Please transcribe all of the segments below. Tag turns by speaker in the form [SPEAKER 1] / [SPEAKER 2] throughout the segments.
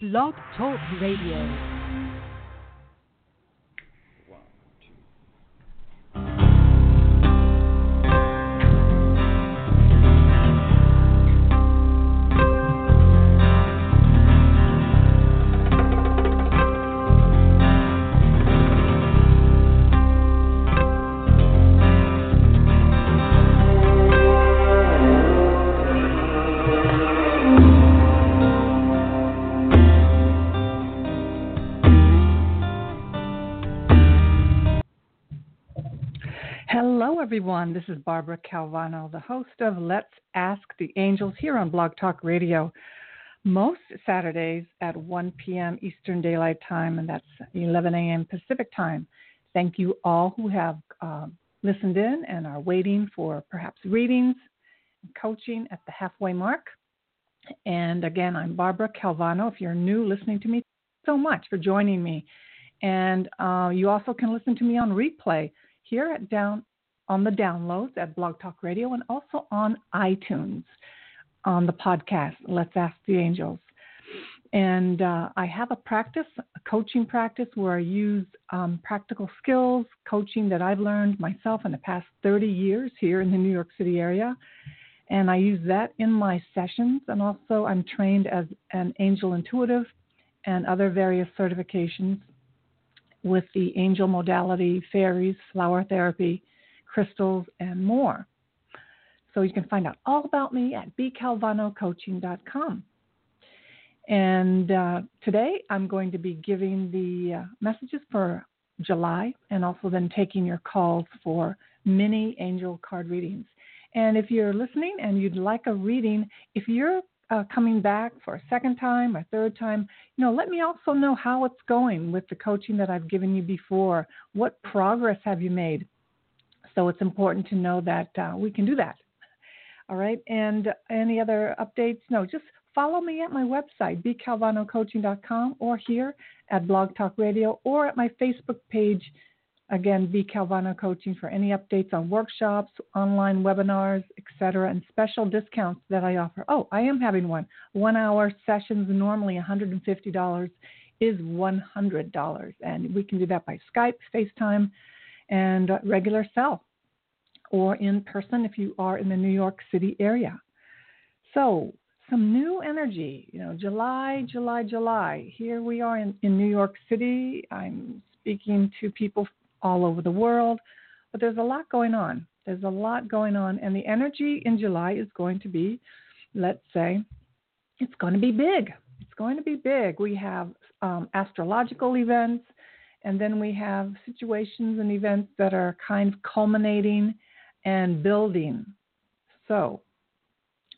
[SPEAKER 1] Blog Talk Radio. Everyone. This is Barbara Calvano, the host of Let's Ask the Angels here on Blog Talk Radio. Most Saturdays at 1 p.m. Eastern Daylight Time, and that's 11 a.m. Pacific Time. Thank you all who have uh, listened in and are waiting for perhaps readings and coaching at the halfway mark. And again, I'm Barbara Calvano. If you're new listening to me, so much for joining me. And uh, you also can listen to me on replay here at down on the downloads at Blog Talk Radio and also on iTunes on the podcast Let's Ask the Angels. And uh, I have a practice, a coaching practice, where I use um, practical skills, coaching that I've learned myself in the past 30 years here in the New York City area. And I use that in my sessions. And also, I'm trained as an angel intuitive and other various certifications with the angel modality, fairies, flower therapy, crystals, and more. So you can find out all about me at bcalvanocoaching.com. And uh, today I'm going to be giving the uh, messages for July and also then taking your calls for mini angel card readings. And if you're listening and you'd like a reading, if you're uh, coming back for a second time or third time, you know, let me also know how it's going with the coaching that I've given you before. What progress have you made? So it's important to know that uh, we can do that. All right. And any other updates? No, just follow me at my website, bcalvanocoaching.com, or here at Blog Talk Radio, or at my Facebook page, Again, B. Calvano Coaching for any updates on workshops, online webinars, etc., and special discounts that I offer. Oh, I am having one. One hour sessions, normally $150, is $100. And we can do that by Skype, FaceTime, and regular cell, or in person if you are in the New York City area. So, some new energy, you know, July, July, July. Here we are in, in New York City. I'm speaking to people all over the world. But there's a lot going on. There's a lot going on. And the energy in July is going to be, let's say, it's going to be big. It's going to be big. We have um, astrological events, and then we have situations and events that are kind of culminating and building. So,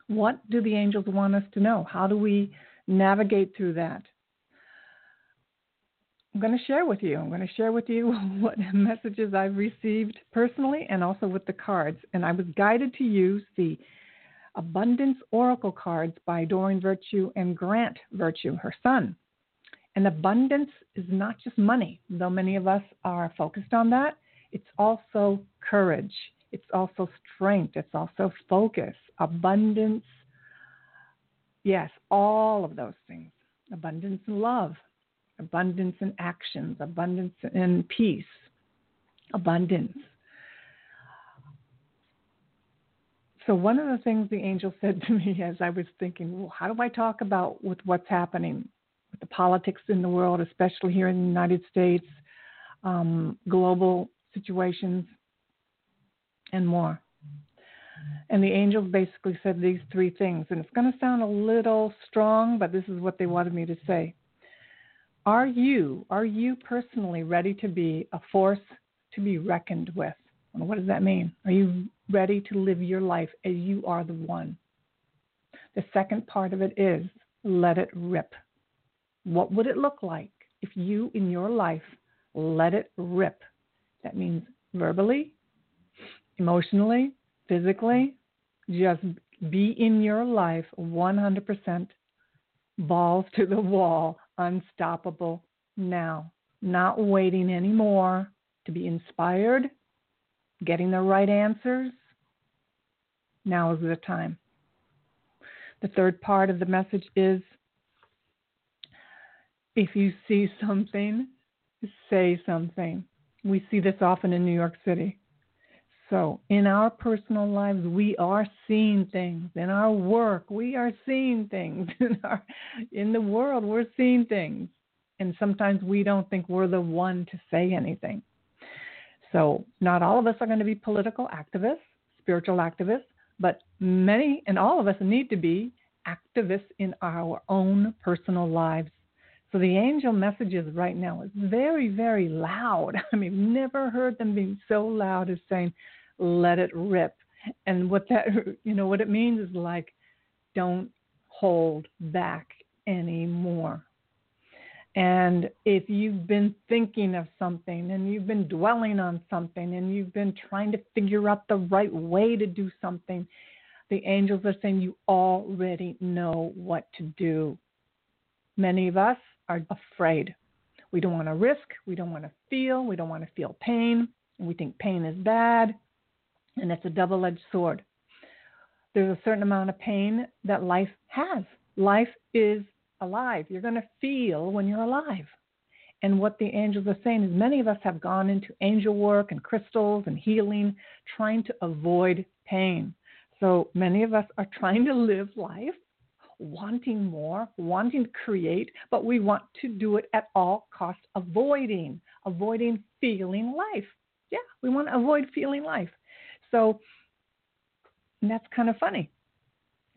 [SPEAKER 1] what do the angels want us to know? How do we navigate through that? I'm going to share with you. I'm going to share with you what messages I've received personally and also with the cards. And I was guided to use the Abundance Oracle cards by Doreen Virtue and Grant Virtue, her son. And abundance is not just money, though many of us are focused on that. It's also courage, it's also strength, it's also focus, abundance. Yes, all of those things. Abundance and love, abundance in actions, abundance in peace, abundance. So one of the things the angel said to me as I was thinking, well, how do I talk about with what's happening with the politics in the world, especially here in the United States, um, global situations, and more. And the angels basically said these three things, and it's going to sound a little strong, but this is what they wanted me to say. Are you, are you personally ready to be a force to be reckoned with? And what does that mean? Are you ready to live your life as you are the one? The second part of it is let it rip. What would it look like if you in your life let it rip? That means verbally, emotionally, physically, just be in your life 100% balls to the wall, unstoppable now. Not waiting anymore to be inspired, getting the right answers. Now is the time. The third part of the message is if you see something, say something. We see this often in New York City. So, in our personal lives, we are seeing things. In our work, we are seeing things. In our in the world, we're seeing things. And sometimes we don't think we're the one to say anything. So, not all of us are going to be political activists, spiritual activists, but many and all of us need to be activists in our own personal lives. So the angel messages right now is very, very loud. I mean, never heard them being so loud as saying, let it rip. And what that, you know, what it means is like, don't hold back anymore. And if you've been thinking of something and you've been dwelling on something and you've been trying to figure out the right way to do something, the angels are saying you already know what to do. Many of us are afraid. We don't want to risk, we don't want to feel, we don't want to feel pain, we think pain is bad, and it's a double edged sword. There's a certain amount of pain that life has. Life is alive. You're going to feel when you're alive. And what the angels are saying is many of us have gone into angel work and crystals and healing, trying to avoid pain. So many of us are trying to live life, wanting more, wanting to create, but we want to do it at all costs, avoiding, avoiding feeling life. Yeah, we want to avoid feeling life. So that's kind of funny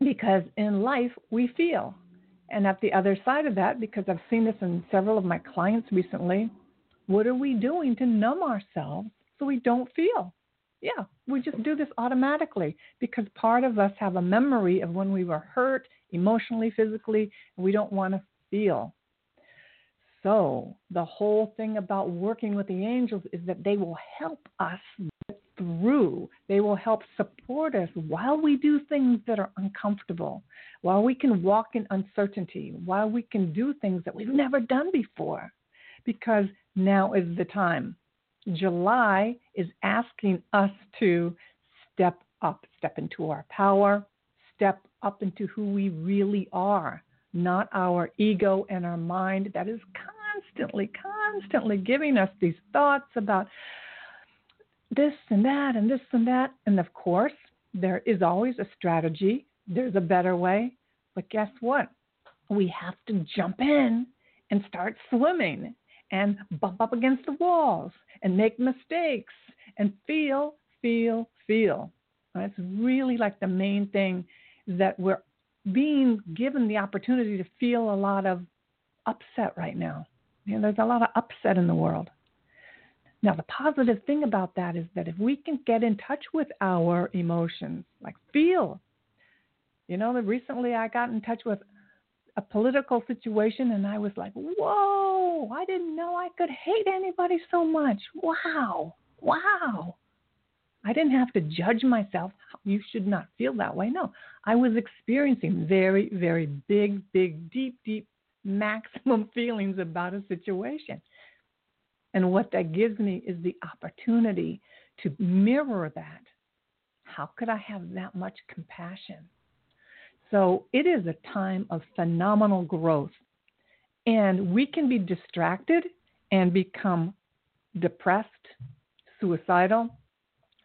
[SPEAKER 1] because in life we feel. And at the other side of that, because I've seen this in several of my clients recently, what are we doing to numb ourselves so we don't feel? Yeah, we just do this automatically because part of us have a memory of when we were hurt emotionally, physically, and we don't want to feel. So, the whole thing about working with the angels is that they will help us through. They will help support us while we do things that are uncomfortable, while we can walk in uncertainty, while we can do things that we've never done before, because now is the time. July is asking us to step up, step into our power, step up into who we really are, not our ego and our mind that is constantly, constantly giving us these thoughts about this and that and this and that. And of course, there is always a strategy, there's a better way. But guess what? We have to jump in and start swimming and bump up against the walls and make mistakes and feel, feel, feel. That's really like the main thing that we're being given the opportunity to feel a lot of upset right now. You know, there's a lot of upset in the world. Now, the positive thing about that is that if we can get in touch with our emotions, like feel, you know, recently I got in touch with a political situation and I was like, whoa, I didn't know I could hate anybody so much. Wow, wow. I didn't have to judge myself. You should not feel that way. No, I was experiencing very, very big, big, deep, deep, maximum feelings about a situation. And what that gives me is the opportunity to mirror that. How could I have that much compassion? So it is a time of phenomenal growth. And we can be distracted and become depressed, suicidal.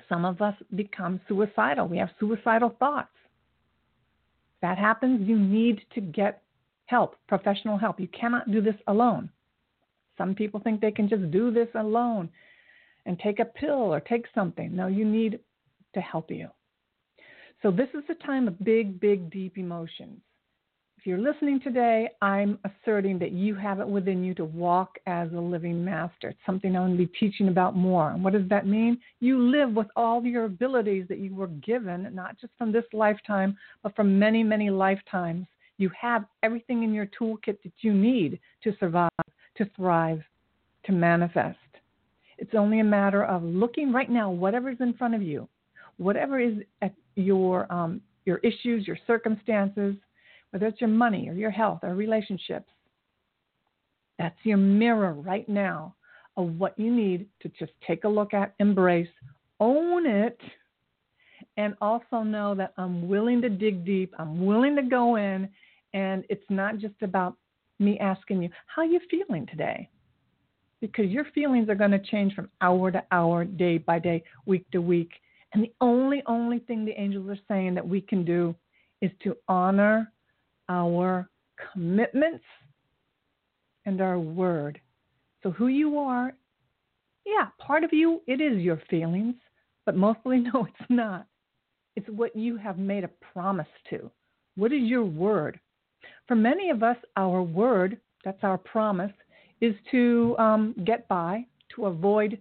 [SPEAKER 1] Some of us become suicidal. We have suicidal thoughts. If That happens, you need to get help, professional help. You cannot do this alone. Some people think they can just do this alone and take a pill or take something. No, you need to help you. So, this is a time of big, big, deep emotions. If you're listening today, I'm asserting that you have it within you to walk as a living master. It's something I'm going to be teaching about more. And what does that mean? You live with all your abilities that you were given, not just from this lifetime, but from many, many lifetimes. You have everything in your toolkit that you need to survive to thrive, to manifest. It's only a matter of looking right now, whatever's in front of you, whatever is at your um, your issues, your circumstances, whether it's your money or your health or relationships. That's your mirror right now of what you need to just take a look at, embrace, own it, and also know that I'm willing to dig deep. I'm willing to go in, and it's not just about me asking you, how are you feeling today? Because your feelings are going to change from hour to hour, day by day, week to week. And the only, only thing the angels are saying that we can do is to honor our commitments and our word. So, who you are, yeah, part of you, it is your feelings, but mostly, no, it's not. It's what you have made a promise to. What is your word? For many of us, our word, that's our promise, is to um, get by, to avoid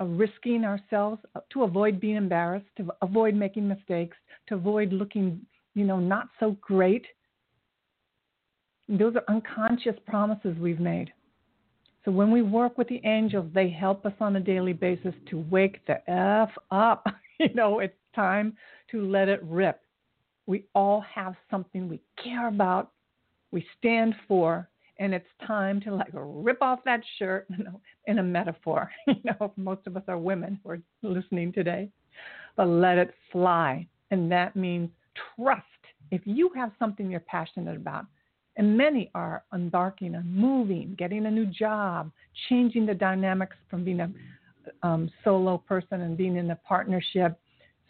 [SPEAKER 1] uh, risking ourselves, uh, to avoid being embarrassed, to avoid making mistakes, to avoid looking, you know, not so great. Those are unconscious promises we've made. So when we work with the angels, they help us on a daily basis to wake the F up. you know, it's time to let it rip. We all have something we care about, we stand for, and it's time to like rip off that shirt you know, in a metaphor. You know, most of us are women who are listening today, but let it fly. And that means trust. If you have something you're passionate about, and many are embarking on moving, getting a new job, changing the dynamics from being a um, solo person and being in a partnership.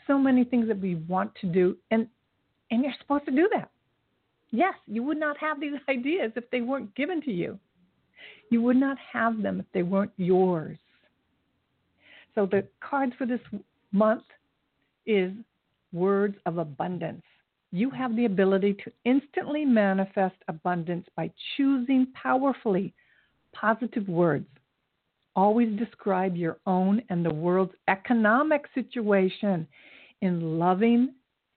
[SPEAKER 1] So many things that we want to do, and and you're supposed to do that. Yes, you would not have these ideas if they weren't given to you. You would not have them if they weren't yours. So the cards for this month is words of abundance. You have the ability to instantly manifest abundance by choosing powerfully positive words. Always describe your own and the world's economic situation in loving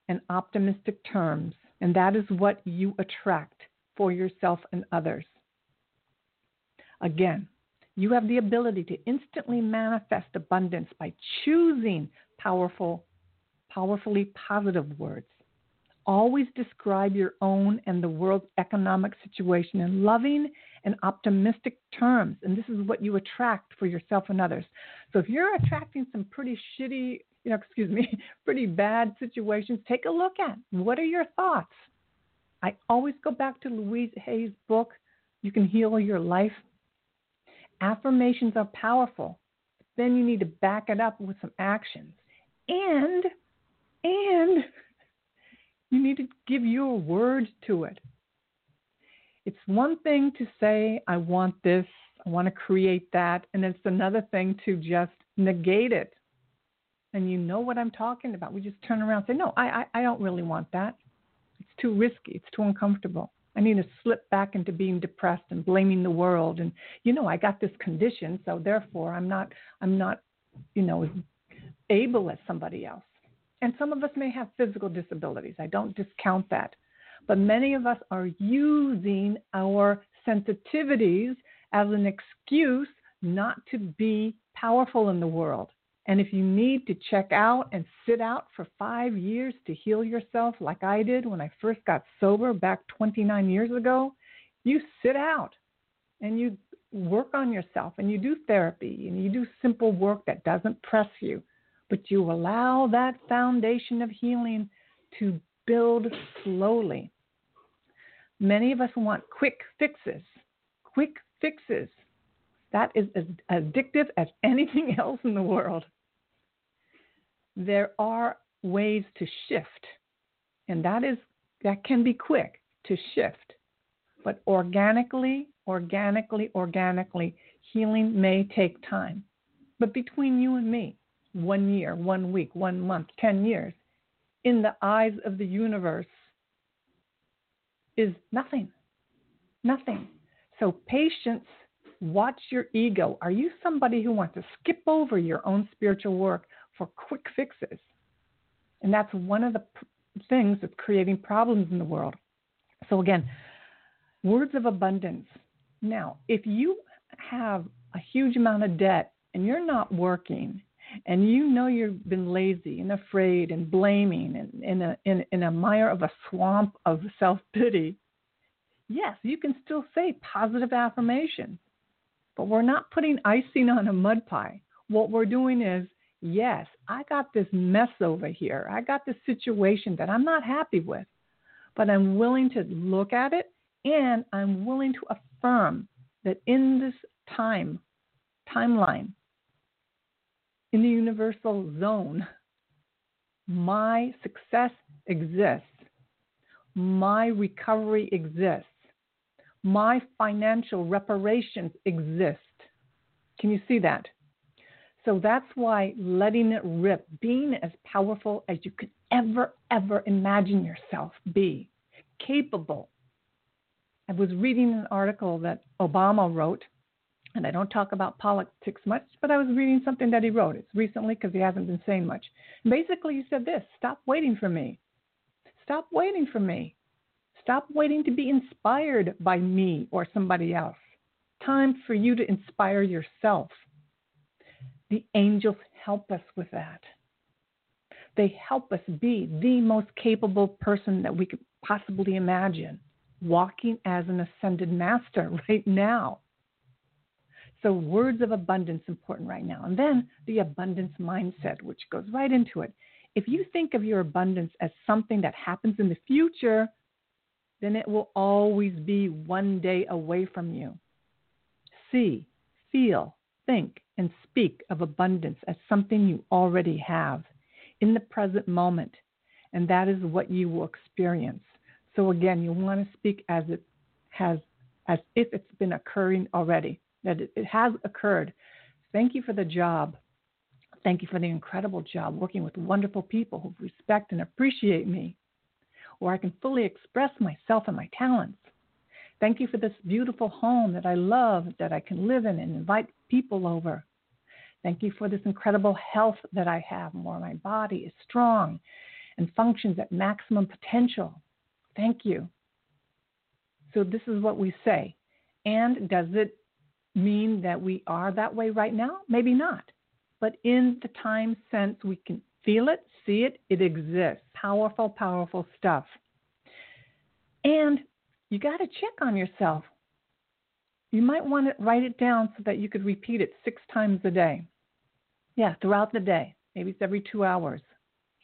[SPEAKER 1] and optimistic terms. And that is what you attract for yourself and others. Again, you have the ability to instantly manifest abundance by choosing powerful, powerfully positive words. Always describe your own and the world's economic situation in loving and optimistic terms. And this is what you attract for yourself and others. So if you're attracting some pretty shitty you know, excuse me, pretty bad situations, take a look at what are your thoughts. I always go back to Louise Hay's book, You Can Heal Your Life. Affirmations are powerful. Then you need to back it up with some actions. And and you need to give your word to it. It's one thing to say, I want this, I want to create that, and it's another thing to just negate it and you know what I'm talking about. We just turn around and say, no, I, I, I don't really want that. It's too risky. It's too uncomfortable. I need to slip back into being depressed and blaming the world. And you know, I got this condition, so therefore I'm not I'm not, you know, able as somebody else. And some of us may have physical disabilities. I don't discount that. But many of us are using our sensitivities as an excuse not to be powerful in the world. And if you need to check out and sit out for five years to heal yourself, like I did when I first got sober back 29 years ago, you sit out and you work on yourself and you do therapy and you do simple work that doesn't press you, but you allow that foundation of healing to build slowly. Many of us want quick fixes. Quick fixes. That is as addictive as anything else in the world there are ways to shift, and that is that can be quick to shift. But organically, organically, organically, healing may take time. But between you and me, one year, one week, one month, 10 years, in the eyes of the universe, is nothing. Nothing. So, patience, watch your ego. Are you somebody who wants to skip over your own spiritual work for quick fixes. And that's one of the p- things that's creating problems in the world. So, again, words of abundance. Now, if you have a huge amount of debt and you're not working, and you know you've been lazy and afraid and blaming and in a, in, in a mire of a swamp of self pity, yes, you can still say positive affirmations, but we're not putting icing on a mud pie. What we're doing is yes, I got this mess over here. I got this situation that I'm not happy with, but I'm willing to look at it And I'm willing to affirm that in this time, timeline, in the universal zone, my success exists. My recovery exists. My financial reparations exist. Can you see that? So that's why letting it rip, being as powerful as you could ever, ever imagine yourself be, capable. I was reading an article that Obama wrote, and I don't talk about politics much, but I was reading something that he wrote. It's recently because he hasn't been saying much. basically, he said this stop waiting for me. Stop waiting for me. Stop waiting to be inspired by me or somebody else. Time for you to inspire yourself. The angels help us with that. They help us be the most capable person that we could possibly imagine, walking as an ascended master right now. So, words of abundance important right now. And then the abundance mindset, which goes right into it. If you think of your abundance as something that happens in the future, then it will always be one day away from you. See, feel, think, and speak of abundance as something you already have in the present moment, and that is what you will experience. So again, you want to speak as it has, as if it's been occurring already, that it has occurred. Thank you for the job. Thank you for the incredible job working with wonderful people who respect and appreciate me, or I can fully express myself and my talents. Thank you for this beautiful home that I love, that I can live in and invite people over. Thank you for this incredible health that I have, where my body is strong and functions at maximum potential. Thank you. So, this is what we say. And does it mean that we are that way right now? Maybe not. But in the time sense, we can feel it, see it, it exists. Powerful, powerful stuff. And you got to check on yourself. You might want to write it down so that you could repeat it six times a day. Yeah, throughout the day. Maybe it's every two hours.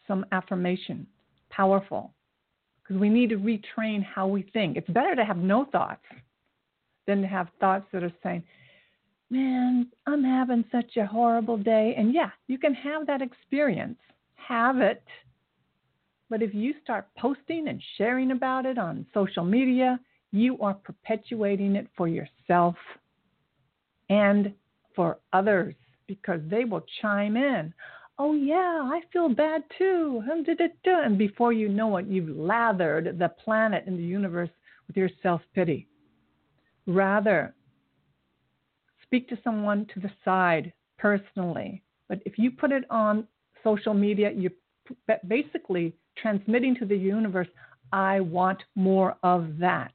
[SPEAKER 1] Some affirmation. Powerful. Because we need to retrain how we think. It's better to have no thoughts than to have thoughts that are saying, man, I'm having such a horrible day. And yeah, you can have that experience. Have it. But if you start posting and sharing about it on social media, you are perpetuating it for yourself and for others because they will chime in. Oh, yeah, I feel bad too. And before you know it, you've lathered the planet and the universe with your self pity. Rather, speak to someone to the side personally. But if you put it on social media, you're basically transmitting to the universe, I want more of that.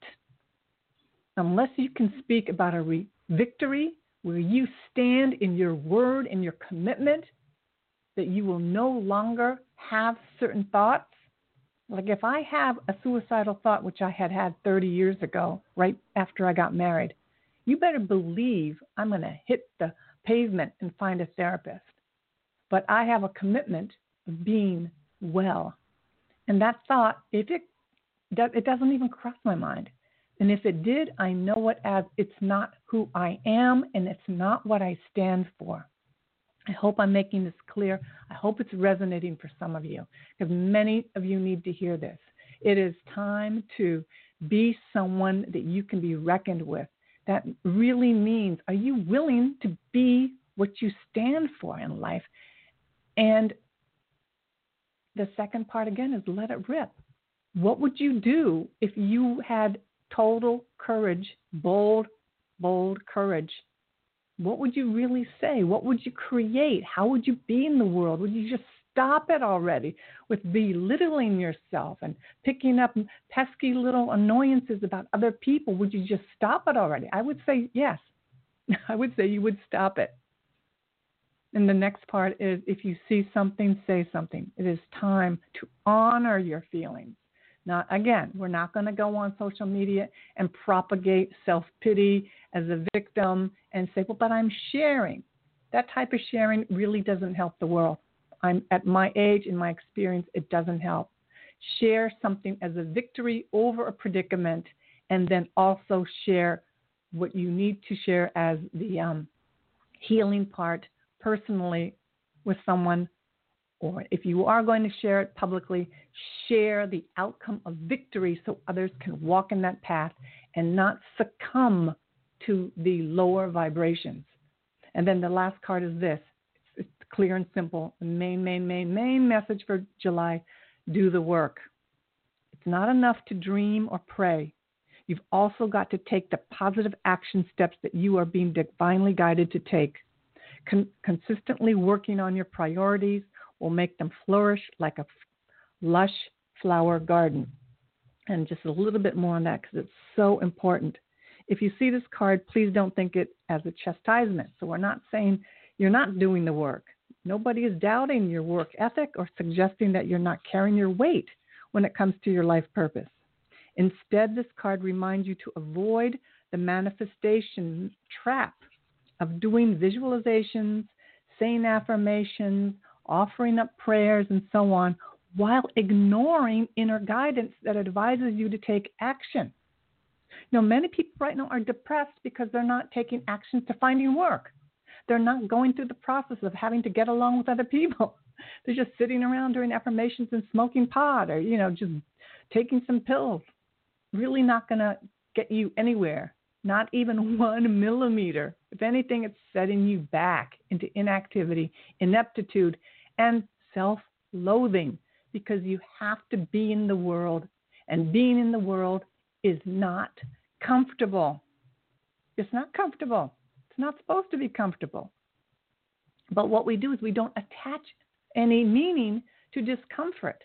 [SPEAKER 1] Unless you can speak about a re- victory where you stand in your word and your commitment that you will no longer have certain thoughts. Like if I have a suicidal thought, which I had had 30 years ago, right after I got married, you better believe I'm going to hit the pavement and find a therapist. But I have a commitment of being well. And that thought, if it, it doesn't even cross my mind. And if it did, I know it as it's not who I am and it's not what I stand for. I hope I'm making this clear. I hope it's resonating for some of you because many of you need to hear this. It is time to be someone that you can be reckoned with. That really means are you willing to be what you stand for in life? And the second part again is let it rip. What would you do if you had total courage, bold, bold courage, what would you really say? What would you create? How would you be in the world? Would you just stop it already with belittling yourself and picking up pesky little annoyances about other people? Would you just stop it already? I would say yes. I would say you would stop it. And the next part is if you see something, say something. It is time to honor your feelings. Now, again, we're not going to go on social media and propagate self pity as a victim and say, well, but I'm sharing. That type of sharing really doesn't help the world. I'm at my age, in my experience, it doesn't help. Share something as a victory over a predicament and then also share what you need to share as the um, healing part personally with someone, or if you are going to share it publicly, share the outcome of victory so others can walk in that path and not succumb to the lower vibrations. And then the last card is this clear and simple. The main, main, main, main message for July do the work. It's not enough to dream or pray. You've also got to take the positive action steps that you are being divinely guided to take. Con- consistently working on your priorities will make them flourish like a lush flower garden. And just a little bit more on that because it's so important. If you see this card, please don't think it as a chastisement. So we're not saying you're not doing the work. Nobody is doubting your work ethic or suggesting that you're not carrying your weight when it comes to your life purpose. Instead, this card reminds you to avoid the manifestation trap of doing visualizations, saying affirmations, offering up prayers, and so on, while ignoring inner guidance that advises you to take action. You know, many people right now are depressed because they're not taking actions to finding work. They're not going through the process of having to get along with other people. They're just sitting around doing affirmations and smoking pot or, you know, just taking some pills really not going to get you anywhere, not even mm-hmm. one millimeter. If anything, it's setting you back into inactivity, ineptitude, and self loathing because you have to be in the world, and being in the world is not comfortable. It's not comfortable. It's not supposed to be comfortable. But what we do is we don't attach any meaning to discomfort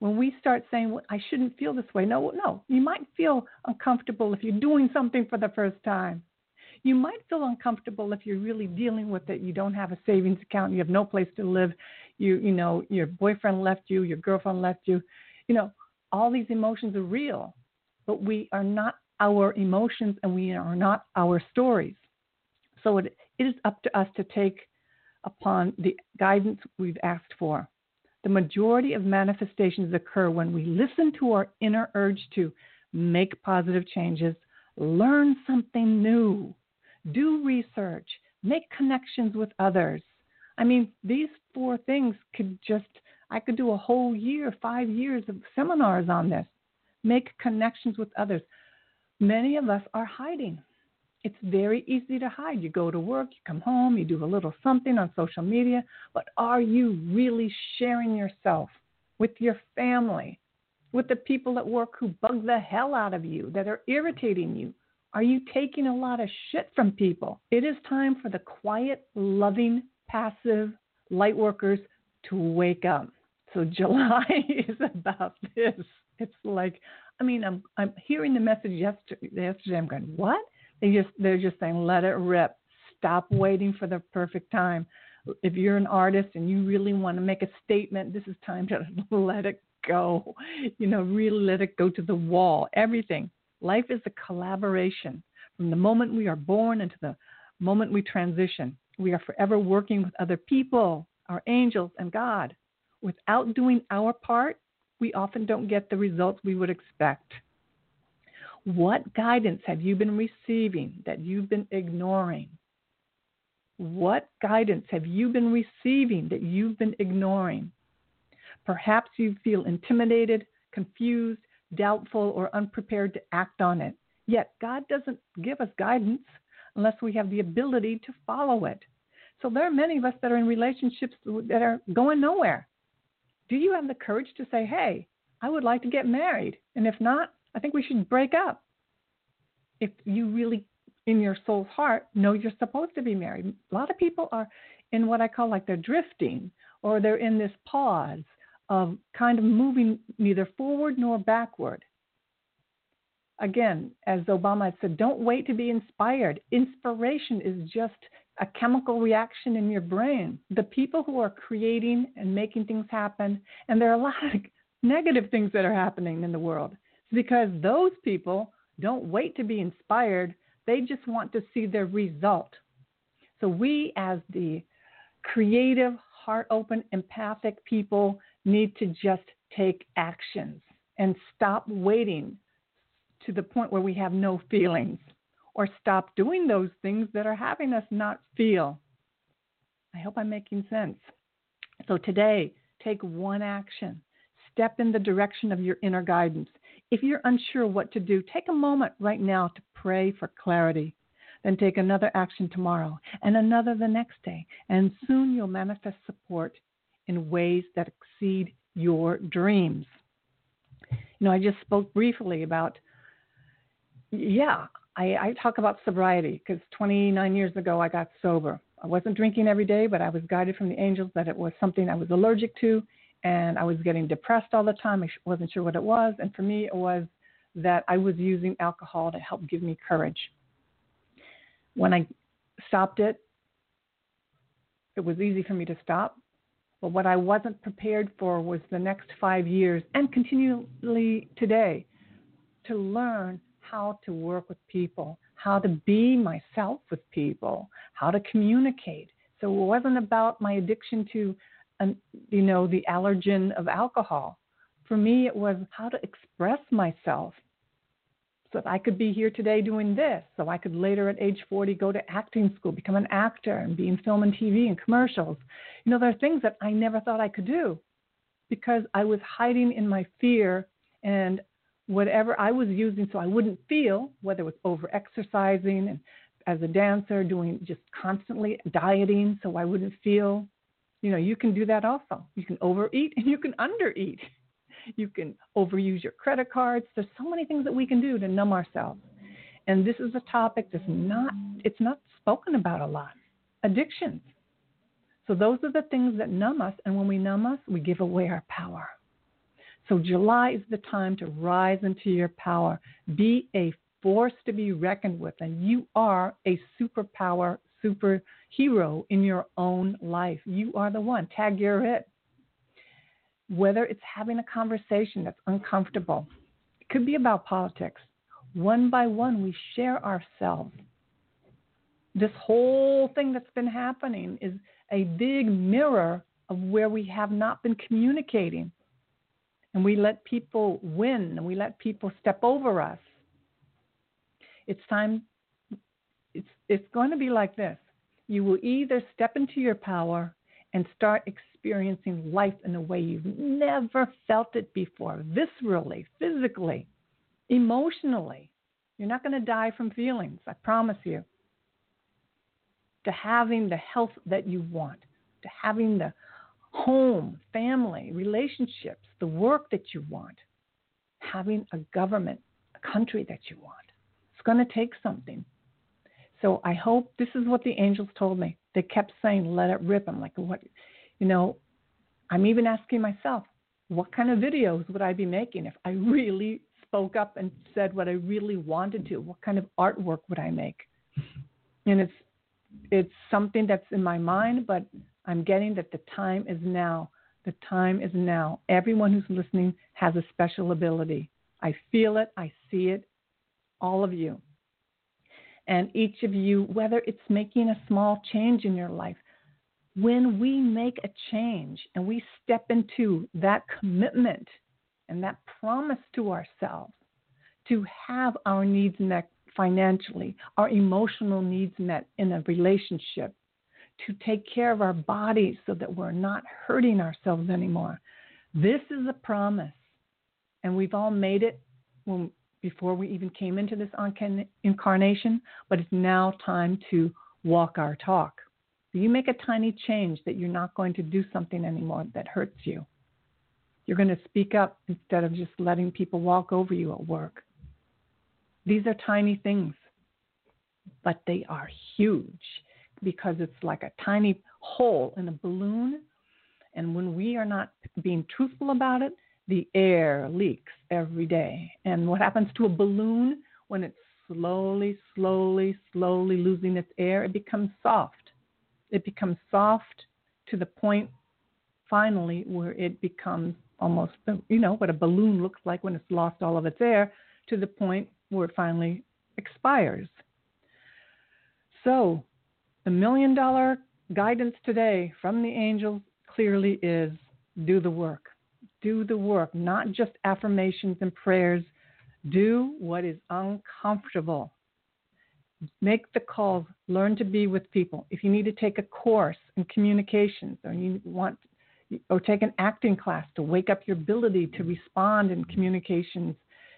[SPEAKER 1] when we start saying, well, I shouldn't feel this way, no, no, you might feel uncomfortable if you're doing something for the first time. You might feel uncomfortable if you're really dealing with it. You don't have a savings account, you have no place to live, you you know, your boyfriend left you, your girlfriend left you. You know, all these emotions are real, but we are not our emotions and we are not our stories. So it, it is up to us to take upon the guidance we've asked for. The majority of manifestations occur when we listen to our inner urge to make positive changes, learn something new, do research, make connections with others. I mean, these four things could just, I could do a whole year, five years of seminars on this. Make connections with others. Many of us are hiding. It's very easy to hide. You go to work, you come home, you do a little something on social media, but are you really sharing yourself with your family, with the people at work who bug the hell out of you, that are irritating you? Are you taking a lot of shit from people? It is time for the quiet, loving, passive light workers to wake up. So July is about this. It's like, I mean, I'm I'm hearing the message yesterday. Yesterday, I'm going, what? They just they're just saying let it rip. Stop waiting for the perfect time. If you're an artist and you really want to make a statement, this is time to let it go. You know, really let it go to the wall. Everything. Life is a collaboration. From the moment we are born into the moment we transition, we are forever working with other people, our angels, and God. Without doing our part, we often don't get the results we would expect. What guidance have you been receiving that you've been ignoring? What guidance have you been receiving that you've been ignoring? Perhaps you feel intimidated, confused, doubtful, or unprepared to act on it. Yet God doesn't give us guidance unless we have the ability to follow it. So there are many of us that are in relationships that are going nowhere. Do you have the courage to say, hey, I would like to get married? And if not, I think we should break up. If you really, in your soul's heart, know you're supposed to be married. A lot of people are in what I call like they're drifting or they're in this pause of kind of moving neither forward nor backward. Again, as Obama had said, don't wait to be inspired. Inspiration is just a chemical reaction in your brain. The people who are creating and making things happen, and there are a lot of negative things that are happening in the world because those people don't wait to be inspired, they just want to see their result. So, we as the creative, heart open, empathic people need to just take actions and stop waiting to the point where we have no feelings or stop doing those things that are having us not feel. I hope I'm making sense. So today, take one action. Step in the direction of your inner guidance. If you're unsure what to do, take a moment right now to pray for clarity. Then take another action tomorrow and another the next day. And soon you'll manifest support in ways that exceed your dreams. You know, I just spoke briefly about, yeah, I, I talk about sobriety because 29 years ago I got sober. I wasn't drinking every day, but I was guided from the angels that it was something I was allergic to, and I was getting depressed all the time. I wasn't sure what it was, and for me, it was that I was using alcohol to help give me courage. When I stopped it, it was easy for me to stop. But what I wasn't prepared for was the next five years and continually today to learn how to work with people, how to be myself with people, how to communicate. So it wasn't about my addiction to, um, you know, the allergen of alcohol. For me, it was how to express myself so that I could be here today doing this, so I could later at age 40 go to acting school, become an actor, and be in film and TV and commercials. You know, there are things that I never thought I could do because I was hiding in my fear and whatever I was using so I wouldn't feel, whether it was over exercising and as a dancer, doing just constantly dieting so I wouldn't feel. You know, you can do that also. You can overeat and you can undereat. You can overuse your credit cards. There's so many things that we can do to numb ourselves. And this is a topic that's not it's not spoken about a lot. Addictions. So those are the things that numb us and when we numb us, we give away our power. So July is the time to rise into your power. Be a force to be reckoned with, and you are a superpower, superhero in your own life. You are the one. Tag you're it. Whether it's having a conversation that's uncomfortable, it could be about politics. One by one, we share ourselves. This whole thing that's been happening is a big mirror of where we have not been communicating and we let people win and we let people step over us. It's time, it's, it's going to be like this. You will either step into your power and start experiencing life in a way you've never felt it before, viscerally, physically, emotionally. You're not going to die from feelings, I promise you. To having the health that you want, to having the home, family, relationships, the work that you want, having a government, a country that you want. It's going to take something. So I hope this is what the angels told me. They kept saying, let it rip. I'm like, what? You know, I'm even asking myself, what kind of videos would I be making if I really spoke up and said what I really wanted to? What kind of artwork would I make? And it's it's something that's in my mind, but I'm getting that the time is now. The time is now. Everyone who's listening has a special ability. I feel it, I see it, all of you. And each of you, whether it's making a small change in your life, when we make a change and we step into that commitment and that promise to ourselves to have our needs met financially, our emotional needs met in a relationship, to take care of our bodies so that we're not hurting ourselves anymore. This is a promise, and we've all made it when, before we even came into this incarnation, but it's now time to walk our talk. So you make a tiny change that you're not going to do something anymore that hurts you. You're going to speak up instead of just letting people walk over you at work. These are tiny things, but they are huge because it's like a tiny hole in a balloon. And when we are not being truthful about it, the air leaks every day. And what happens to a balloon when it's slowly, slowly, slowly losing its air? It becomes soft. It becomes soft to the point finally where it becomes almost, you know, what a balloon looks like when it's lost all of its air, to the point where it finally expires. So the million dollar guidance today from the angels clearly is do the work. Do the work, not just affirmations and prayers. Do what is uncomfortable. Make the calls. Learn to be with people. If you need to take a course in communications or you want or take an acting class to wake up your ability to respond in communications,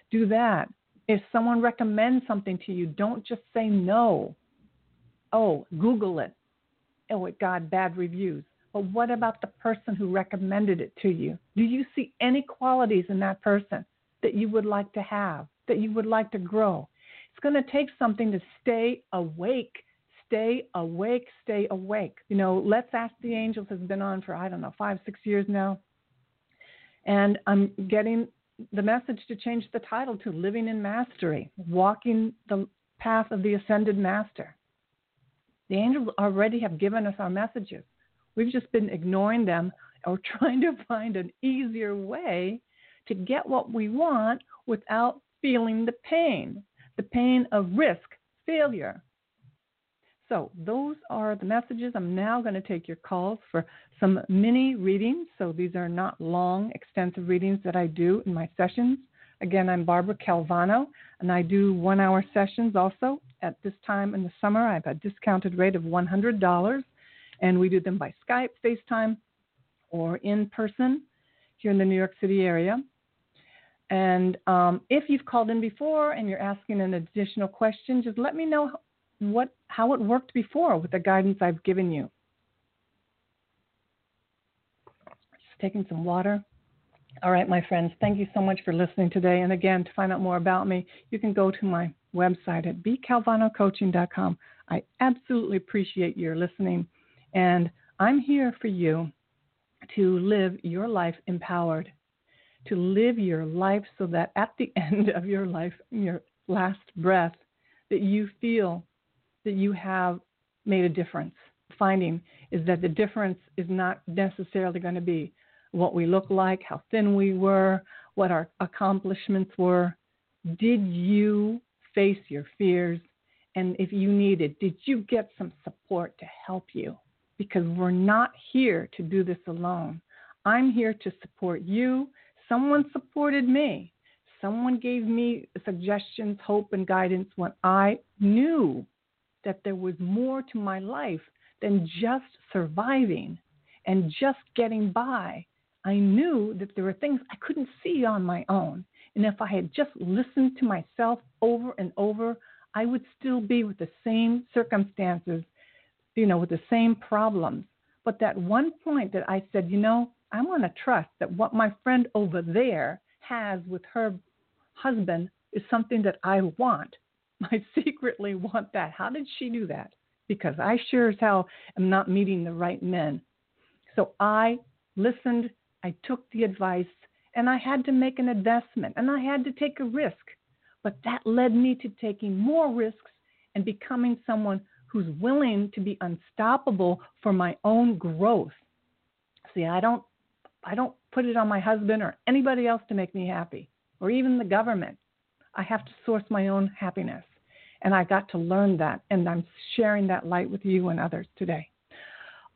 [SPEAKER 1] do that. If someone recommends something to you, don't just say no. Oh, Google it. Oh, it got bad reviews. But what about the person who recommended it to you? Do you see any qualities in that person that you would like to have, that you would like to grow? It's going to take something to stay awake stay awake, stay awake. You know, Let's Ask the Angels has been on for, I don't know, five, six years now. And I'm getting the message to change the title to Living in Mastery, Walking the Path of the Ascended Master. The angels already have given us our messages. We've just been ignoring them or trying to find an easier way to get what we want without feeling the pain the pain of risk, failure, so, those are the messages. I'm now going to take your calls for some mini readings. So, these are not long, extensive readings that I do in my sessions. Again, I'm Barbara Calvano, and I do one hour sessions also. At this time in the summer, I have a discounted rate of $100, and we do them by Skype, FaceTime, or in person here in the New York City area. And um, if you've called in before and you're asking an additional question, just let me know what how it worked before with the guidance I've given you. Just taking some water. All right, my friends, thank you so much for listening today. And again, to find out more about me, you can go to my website at bcalvanocoaching.com. I absolutely appreciate your listening, and I'm here for you to live your life empowered, to live your life so that at the end of your life, your last breath, that you feel that you have made a difference. Finding is that the difference is not necessarily going to be what we look like, how thin we were, what our accomplishments were. Did you face your fears? And if you needed, did you get some support to help you? Because we're not here to do this alone. I'm here to support you. Someone supported me. Someone gave me suggestions, hope, and guidance when I knew that there was more to my life than just surviving and just getting by. I knew that there were things I couldn't see on my own. And if I had just listened to myself over and over, I would still be with the same circumstances, you know, with the same problems. But that one point that I said, you know, I want to trust that what my friend over there has with her husband is something that I want. I secretly want that. How did she do that? Because I sure as hell am not meeting the right men. So I listened, I took the advice, and I had to make an investment and I had to take a risk. But that led me to taking more risks and becoming someone who's willing to be unstoppable for my own growth. See, I don't I don't put it on my husband or anybody else to make me happy or even the government. I have to source my own happiness. And I got to learn that, and I'm sharing that light with you and others today.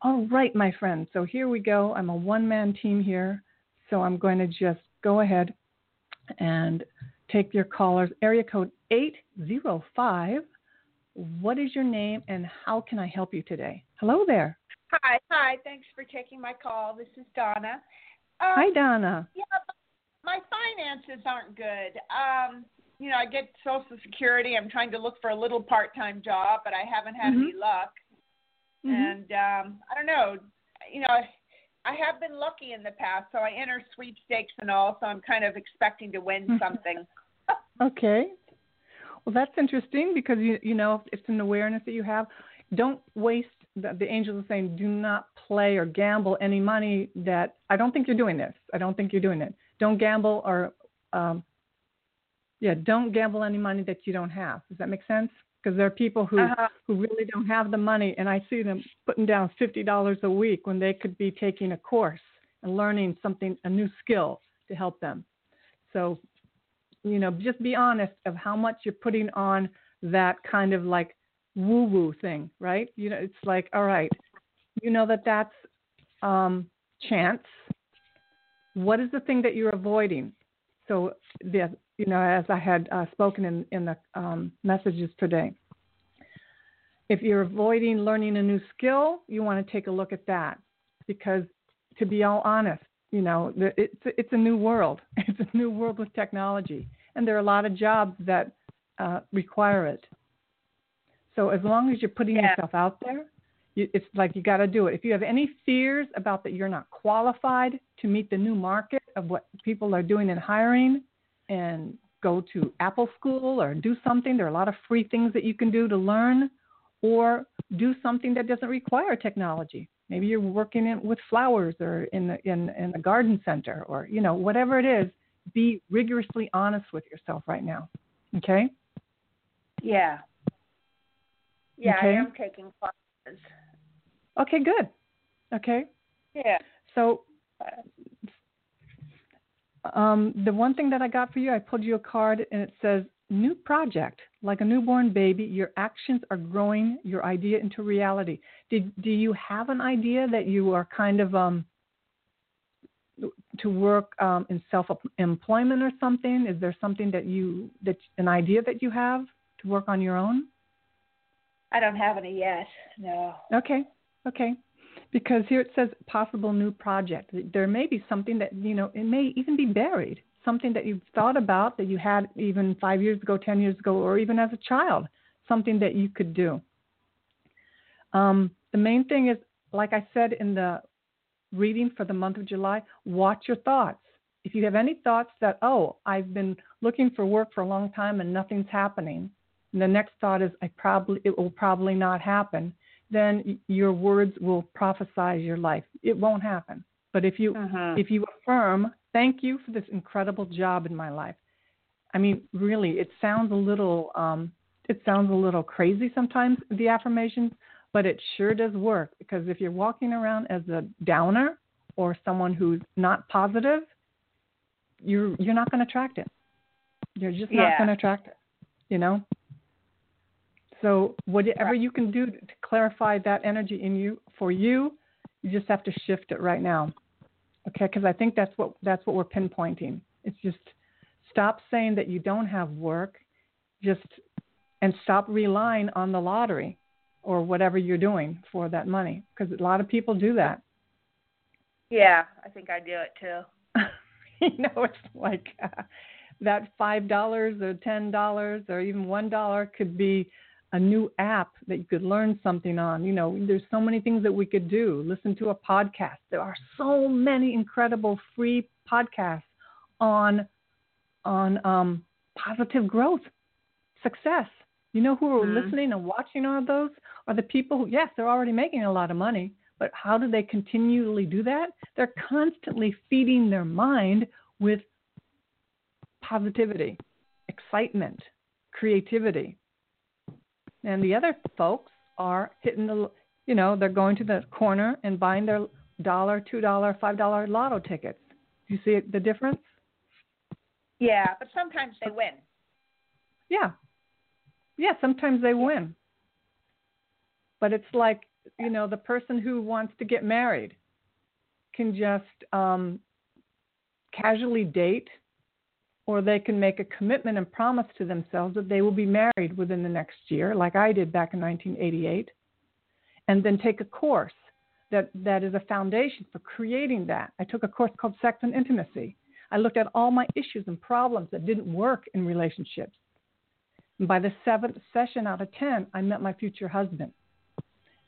[SPEAKER 1] All right, my friends. So here we go. I'm a one man team here. So I'm going to just go ahead and take your callers. Area code 805. What is your name and how can I help you today? Hello there.
[SPEAKER 2] Hi, hi. Thanks for taking my call. This is Donna.
[SPEAKER 1] Um, hi, Donna.
[SPEAKER 2] Yeah, my finances aren't good. Um, you know, I get Social Security. I'm trying to look for a little part-time job, but I haven't had mm-hmm. any luck. Mm-hmm. And um, I don't know. You know, I have been lucky in the past, so I enter sweepstakes and all. So I'm kind of expecting to win something.
[SPEAKER 1] okay. Well, that's interesting because you you know it's an awareness that you have. Don't waste. The, the angels are saying, do not play or gamble any money that I don't think you're doing this. I don't think you're doing it. Don't gamble or um, yeah, don't gamble any money that you don't have. Does that make sense? Because there are people who uh-huh. who really don't have the money, and I see them putting down fifty dollars a week when they could be taking a course and learning something, a new skill to help them. So, you know, just be honest of how much you're putting on that kind of like woo woo thing, right? You know, it's like, all right, you know that that's um, chance. What is the thing that you're avoiding? So the you know, as I had uh, spoken in, in the um, messages today. If you're avoiding learning a new skill, you want to take a look at that because, to be all honest, you know, it's it's a new world. It's a new world with technology, and there are a lot of jobs that uh, require it. So as long as you're putting yeah. yourself out there, you, it's like you got to do it. If you have any fears about that you're not qualified to meet the new market of what people are doing in hiring, and go to Apple School or do something. There are a lot of free things that you can do to learn, or do something that doesn't require technology. Maybe you're working in, with flowers or in the in in a garden center or you know whatever it is. Be rigorously honest with yourself right now. Okay.
[SPEAKER 2] Yeah. Yeah, okay. I am taking classes.
[SPEAKER 1] Okay, good. Okay.
[SPEAKER 2] Yeah.
[SPEAKER 1] So, um, the one thing that I got for you, I pulled you a card and it says new project. Like a newborn baby, your actions are growing your idea into reality. Did do you have an idea that you are kind of um, to work um, in self employment or something? Is there something that you that an idea that you have to work on your own?
[SPEAKER 2] I don't have any yet. No.
[SPEAKER 1] Okay. Okay. Because here it says possible new project. There may be something that, you know, it may even be buried, something that you've thought about that you had even five years ago, 10 years ago, or even as a child, something that you could do. Um, the main thing is, like I said in the reading for the month of July, watch your thoughts. If you have any thoughts that, oh, I've been looking for work for a long time and nothing's happening, and the next thought is, I probably it will probably not happen then your words will prophesize your life. It won't happen. But if you uh-huh. if you affirm, thank you for this incredible job in my life. I mean, really, it sounds a little um, it sounds a little crazy sometimes the affirmations, but it sure does work because if you're walking around as a downer or someone who's not positive, you're you're not going to attract it. You're just not
[SPEAKER 2] yeah.
[SPEAKER 1] going to attract it. You know. So whatever you can do to clarify that energy in you for you, you just have to shift it right now. Okay, because I think that's what that's what we're pinpointing. It's just stop saying that you don't have work, just and stop relying on the lottery or whatever you're doing for that money because a lot of people do that.
[SPEAKER 2] Yeah, I think I do it too.
[SPEAKER 1] you know, it's like uh, that five dollars or ten dollars or even one dollar could be a new app that you could learn something on. You know, there's so many things that we could do. Listen to a podcast. There are so many incredible free podcasts on on um, positive growth, success. You know who are mm-hmm. listening and watching all of those are the people who, yes, they're already making a lot of money, but how do they continually do that? They're constantly feeding their mind with positivity, excitement, creativity and the other folks are hitting the, you know, they're going to the corner and buying their dollar, two dollar, five dollar lotto tickets. Do you see the difference?
[SPEAKER 2] Yeah, but sometimes they win.
[SPEAKER 1] Yeah, yeah, sometimes they win. But it's like you know the person who wants to get married can just um, casually date or they can make a commitment and promise to themselves that they will be married within the next year, like I did back in 1988, and then take a course that, that is a foundation for creating that. I took a course called Sex and Intimacy. I looked at all my issues and problems that didn't work in relationships. And by the seventh session out of 10, I met my future husband.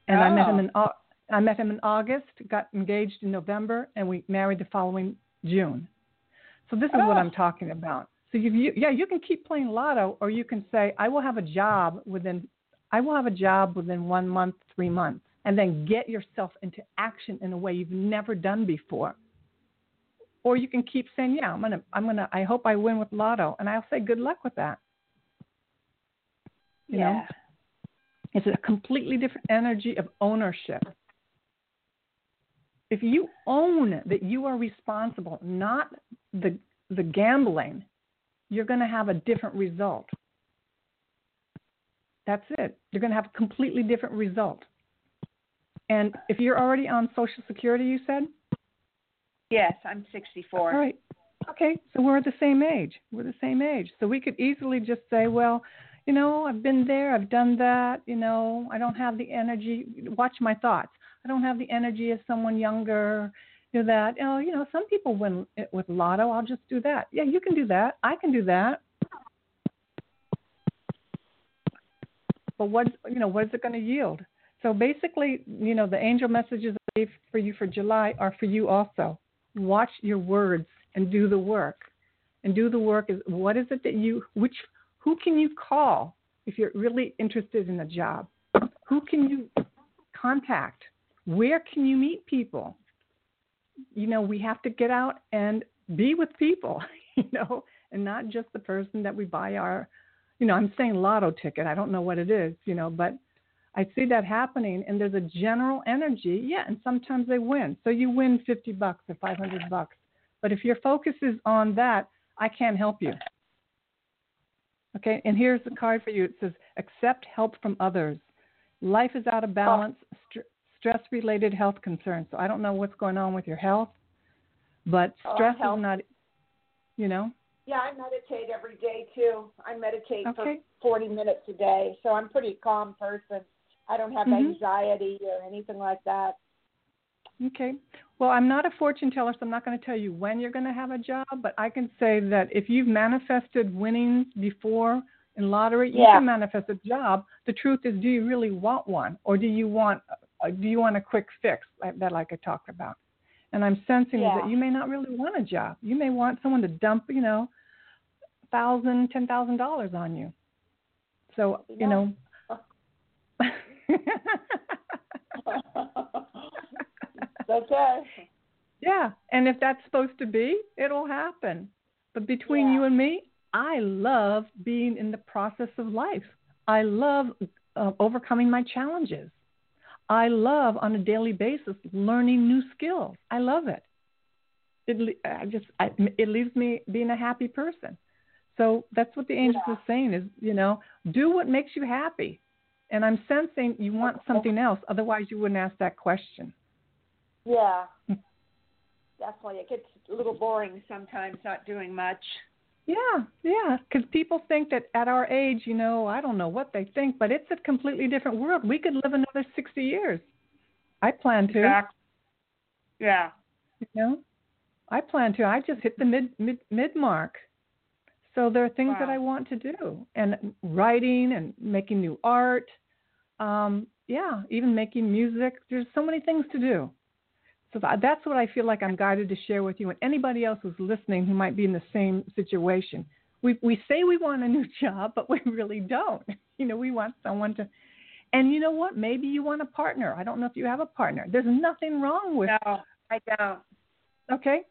[SPEAKER 1] And oh. I met him oh. in oh. I met him in August, got engaged in November, and we married the following June. So this is oh. what ah. I'm talking about. So you, you, yeah, you can keep playing lotto, or you can say, I will have a job within, I will have a job within one month, three months, and then get yourself into action in a way you've never done before. Or you can keep saying, yeah, I'm gonna, I'm gonna, I hope I win with lotto, and I'll say, good luck with that. You
[SPEAKER 2] yeah.
[SPEAKER 1] know, it's a completely different energy of ownership if you own that you are responsible, not the the gambling, you're going to have a different result. That's it. You're going to have a completely different result. And if you're already on Social Security, you said?
[SPEAKER 2] Yes, I'm 64.
[SPEAKER 1] All right. Okay, so we're the same age. We're the same age. So we could easily just say, well, you know, I've been there, I've done that, you know, I don't have the energy. Watch my thoughts. I don't have the energy of someone younger. Do that. Oh, you know, some people win with lotto. I'll just do that. Yeah, you can do that. I can do that. But what you know, what is it going to yield? So basically, you know, the angel messages I for you for July are for you also. Watch your words and do the work. And do the work is what is it that you which who can you call if you're really interested in a job? Who can you contact? Where can you meet people? You know, we have to get out and be with people, you know, and not just the person that we buy our, you know, I'm saying lotto ticket. I don't know what it is, you know, but I see that happening and there's a general energy. Yeah, and sometimes they win. So you win 50 bucks or 500 bucks. But if your focus is on that, I can't help you. Okay, and here's the card for you. It says, accept help from others. Life is out of oh. balance, st- stress related health concerns. So I don't know what's going on with your health, but oh, stress oh, is not, you know?
[SPEAKER 2] Yeah, I meditate every day too. I meditate okay. for 40 minutes a day. So I'm a pretty calm person. I don't have mm-hmm. anxiety or anything like that.
[SPEAKER 1] Okay. Well, I'm not a fortune teller, so I'm not going to tell you when you're going to have a job, but I can say that if you've manifested winnings before in lottery, yeah. you can manifest a job. The truth is, do you really want one, or do you want uh, do you want a quick fix like, that, like I talked about? And I'm sensing yeah. that you may not really want a job. You may want someone to dump, you know, thousand, ten thousand dollars on you. So you know.
[SPEAKER 2] okay.
[SPEAKER 1] Yeah, and if that's supposed to be, it'll happen. But between yeah. you and me, I love being in the process of life. I love uh, overcoming my challenges. I love on a daily basis learning new skills. I love it. It I just I, it leaves me being a happy person. So that's what the angels yeah. are saying is, you know, do what makes you happy. And I'm sensing you want something else, otherwise you wouldn't ask that question.
[SPEAKER 2] Yeah, definitely. It gets a little boring sometimes not doing much.
[SPEAKER 1] Yeah, yeah, because people think that at our age, you know, I don't know what they think, but it's a completely different world. We could live another 60 years. I plan to.
[SPEAKER 2] Exactly. Yeah.
[SPEAKER 1] You know, I plan to. I just hit the mid mid mid mark. So there are things wow. that I want to do, and writing and making new art. Um, yeah, even making music. There's so many things to do. So that's what I feel like I'm guided to share with you and anybody else who's listening who might be in the same situation. We we say we want a new job, but we really don't. You know, we want someone to and you know what? Maybe you want a partner. I don't know if you have a partner. There's nothing wrong with
[SPEAKER 2] No, I don't.
[SPEAKER 1] Okay?